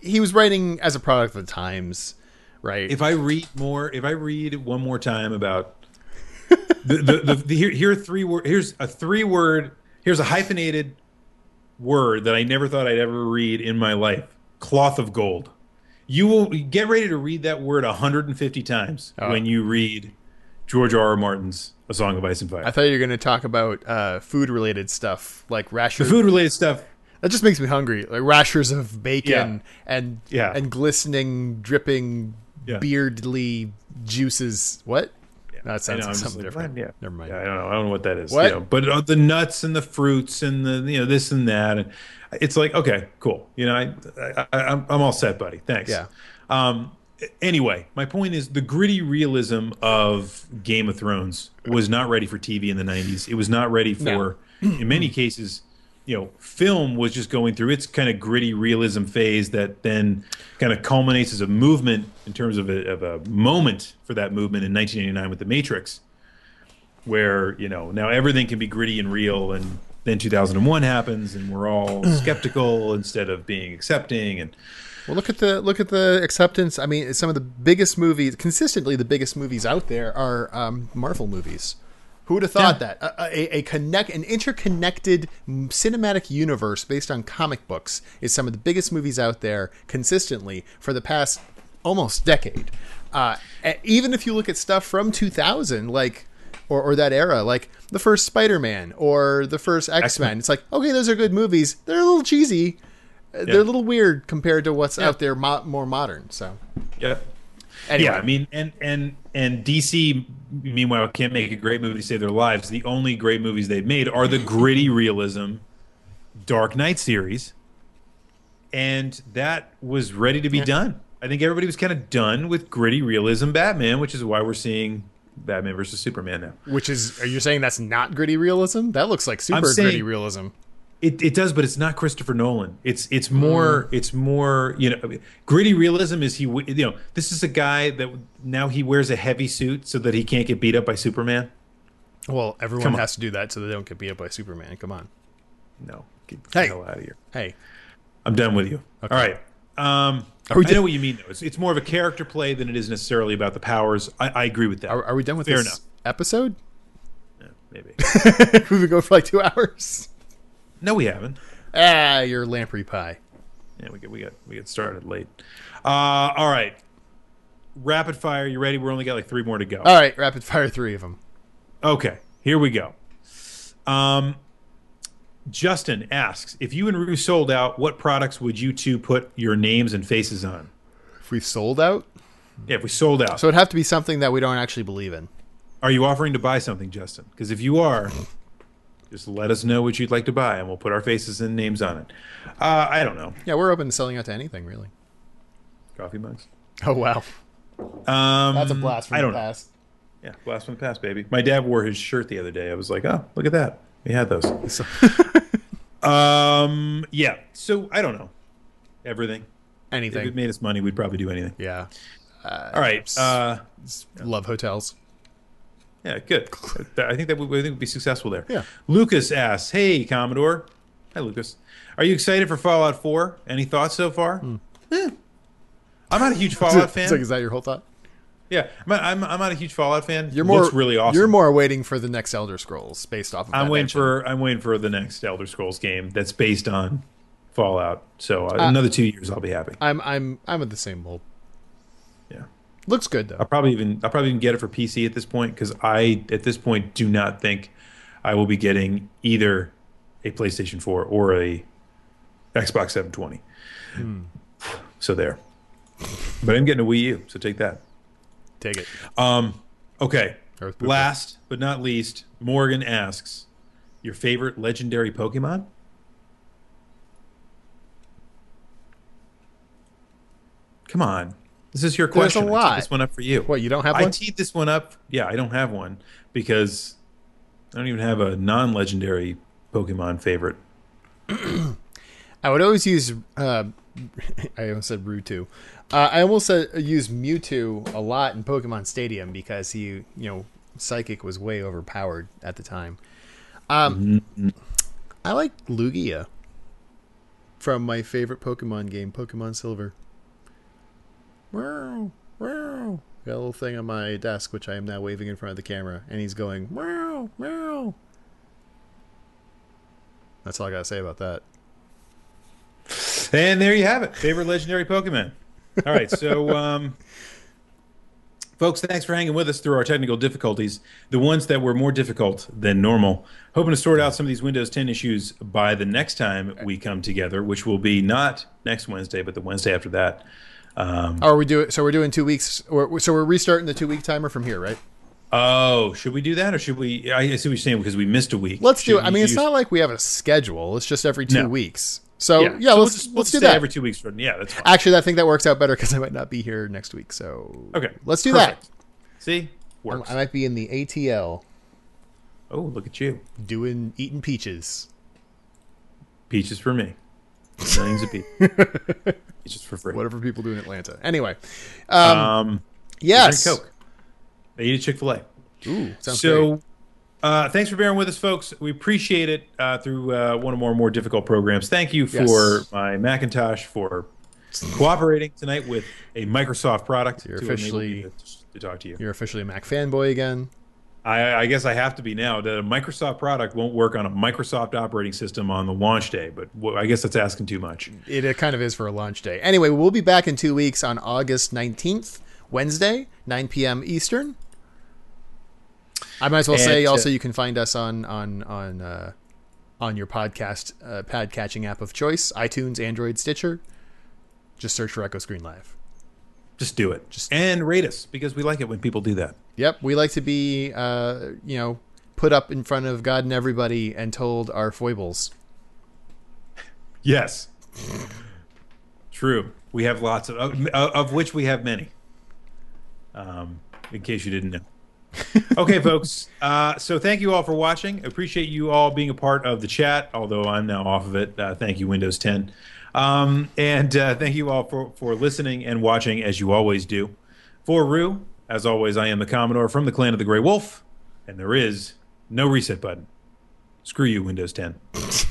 he was writing as a product of the times, right? if I read more, if I read one more time about the the, the, the here, here are three word here's a three word here's a hyphenated word that I never thought I'd ever read in my life. Cloth of gold. You will get ready to read that word 150 times Oh. when you read George R. R. Martin's A Song of Ice and Fire. I thought you were going to talk about uh, food related stuff like the rashers. food related stuff. That just makes me hungry. Like rashers of bacon Yeah. and Yeah. and glistening, dripping, Yeah. beardly juices. What? No, that sounds know, like something like, different. Yeah, Never mind. Yeah, I don't know. I don't know what that is. What? You know, but uh, the nuts and the fruits and the you know this and that, and it's like okay, cool. You know, I, I, I I'm I'm all set, buddy. Thanks. Yeah. Um. Anyway, my point is the gritty realism of Game of Thrones was not ready for TV in the '90s. It was not ready for, in many cases, you know, film was just going through its kind of gritty realism phase that then kind of culminates as a movement in terms of a, of a moment for that movement in 1989 with The Matrix, where you know now everything can be gritty and real, and then 2001 happens, and we're all skeptical instead of being accepting, and Well, look at the look at the acceptance. I mean, some of the biggest movies, consistently the biggest movies out there are um, Marvel movies. Who would have thought Yeah. that a, a, a connect an interconnected cinematic universe based on comic books is some of the biggest movies out there consistently for the past almost decade. Uh, even if you look at stuff from 2000, like or, or that era, like the first Spider-Man or the first X-Men, it's like okay, those are good movies. They're a little cheesy. Uh, They're a little weird compared to what's out there mo- more modern. So yeah. Anyway, Yeah, I mean, and and and DC, meanwhile, can't make a great movie to save their lives. The only great movies they've made are the gritty realism Dark Knight series, and that was ready to be done. I think everybody was kind of done with gritty realism Batman, which is why we're seeing Batman versus Superman now. which is are you saying that's not gritty realism? That looks like super saying- gritty realism. It, it does, but it's not Christopher Nolan. It's it's more it's more you know gritty realism is he you know this is a guy that now he wears a heavy suit so that he can't get beat up by Superman. Well, everyone has to do that so they don't get beat up by Superman. Come on. No, get Hey. the hell out of here. Hey, I'm done with you. All right. Um, Are we I done- know what you mean though. It's, it's more of a character play than it is necessarily about the powers. I, I agree with that. are, are we done with Fair this enough. episode? Yeah, maybe. We've been going for like two hours. No, we haven't. Ah, you're lamprey pie. Yeah, we get we got we get started late. Uh, all right. Rapid fire. You ready? We're only got like three more to go. All right, rapid fire three of them. Okay, here we go. Um, Justin asks if you and Rue sold out, what products would you two put your names and faces on? If we sold out, Yeah, if we sold out, so it'd have to be something that we don't actually believe in. are you offering to buy something, Justin? Because if you are, just let us know what you'd like to buy, and we'll put our faces and names on it. Uh, I don't know. Yeah, we're open to selling out to anything, really. Coffee mugs. Oh wow, Um, that's a blast from I the don't know. past. Yeah, blast from the past, baby. My dad wore his shirt the other day. I was like, oh, look at that. We had those. So- Um, yeah. So I don't know. Everything. Anything. If it made us money, we'd probably do anything. yeah. All right. Uh, Love hotels. Yeah, good. I think that we, I think we'd be successful there. Yeah. Lucas asks, "Hey, Commodore. Hi, Lucas. Are you excited for Fallout 4? Any thoughts so far? Eh. I'm not a huge Fallout fan. like, is that your whole thought? yeah, I'm, I'm, I'm not a huge Fallout fan. You're more Looks really awesome. You're more waiting for the next Elder Scrolls based off of. I'm waiting mention. for I'm waiting for the next Elder Scrolls game that's based on Fallout. So uh, another two years, I'll be happy. I'm I'm I'm at the same mold. Looks good though. I'll probably even I'll probably even get it for PC at this point because I at this point do not think I will be getting either a PlayStation 4 or a Xbox 720. Hmm. So there. But I'm getting a Wii U, so take that. Take it. Um, okay. Last but not least, Morgan asks, your favorite legendary Pokemon? Come on. This is your There's a question. I teed lot. this one up for you. What you don't have I one? teed this one up. Yeah, I don't have one because I don't even have a non-legendary Pokemon favorite. I would always use uh, I almost said Rewtwo. Uh, I almost said use Mewtwo a lot in Pokemon Stadium because he, you know, Psychic was way overpowered at the time. Um, I like Lugia from my favorite Pokemon game, Pokemon Silver. Meow, meow. Got a little thing on my desk, which I am now waving in front of the camera, and he's going meow, meow. That's all I gotta say about that. And there you have it. Favorite legendary Pokemon. All right, so um, folks, thanks for hanging with us through our technical difficulties. The ones that were more difficult than normal. Hoping to sort out some of these Windows 10 issues by the next time we come together, which will be not next Wednesday, but the Wednesday after that. Um, Oh, are we do So we're doing two weeks. Or, so we're restarting the two week timer from here, right? oh, should we do that, or should we? I see what you're saying because we missed a week. Let's do it. I mean, it's you- not like we have a schedule. It's just every two No. weeks. So yeah, Yeah, so let's let's just do that. every two weeks. For, yeah, that's fine. Actually, I think that works out better because I might not be here next week. So Okay, let's do perfect. that. See, I works. I might be in the ATL oh, look at you. doing eating peaches. Peaches for me. Millions of people. it's just for free. Whatever people do in Atlanta. Anyway, um, Um, yes. drink Coke. They eat a Chick Fil A. Ooh, sounds So, great. uh, thanks for bearing with us, folks. We appreciate it uh, through uh, one of our more difficult programs. Thank you for Yes. my Macintosh for cooperating tonight with a Microsoft product You're officially- to, to talk to you. You're officially a Mac fanboy again. I, I guess I have to be now. That a Microsoft product won't work on a Microsoft operating system on the launch day, but I guess that's asking too much. It, it kind of is for a launch day. Anyway, we'll be back in two weeks on August 19th, Wednesday, 9 p.m. Eastern. I might as well say And, uh, also you can find us on on on uh, on your podcast uh, pad catching app of choice, iTunes, Android, Stitcher. Just search for Echo Screen Live. Just do it. Just- and rate us because we like it when people do that. Yep, we like to be uh, you know put up in front of God and everybody and told our foibles. Yes. True. We have lots of, of, of which we have many. Um, in case you didn't know. okay, folks. Uh, so thank you all for watching. Appreciate you all being a part of the chat, although I'm now off of it. Uh, thank you, Windows 10. Um, and uh, thank you all for, for listening and watching as you always do. For Rue, as always, I am the Commodore from the clan of the Grey Wolf, and there is no reset button. Screw you, Windows 10.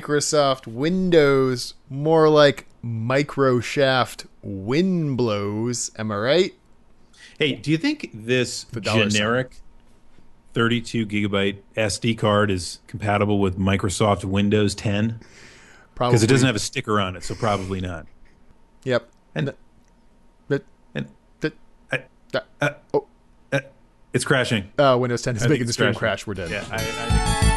Microsoft Windows, more like Microshaft wind blows. Am I right? Hey, do you think this dollar sign. generic 32 gigabyte SD card is compatible with Microsoft Windows 10? Probably Because it doesn't have a sticker on it, so probably not. Yep. And But and that, uh, oh, uh, it's crashing. uh, Windows 10 is making the stream crashing. crash. We're dead. Yeah, I, I.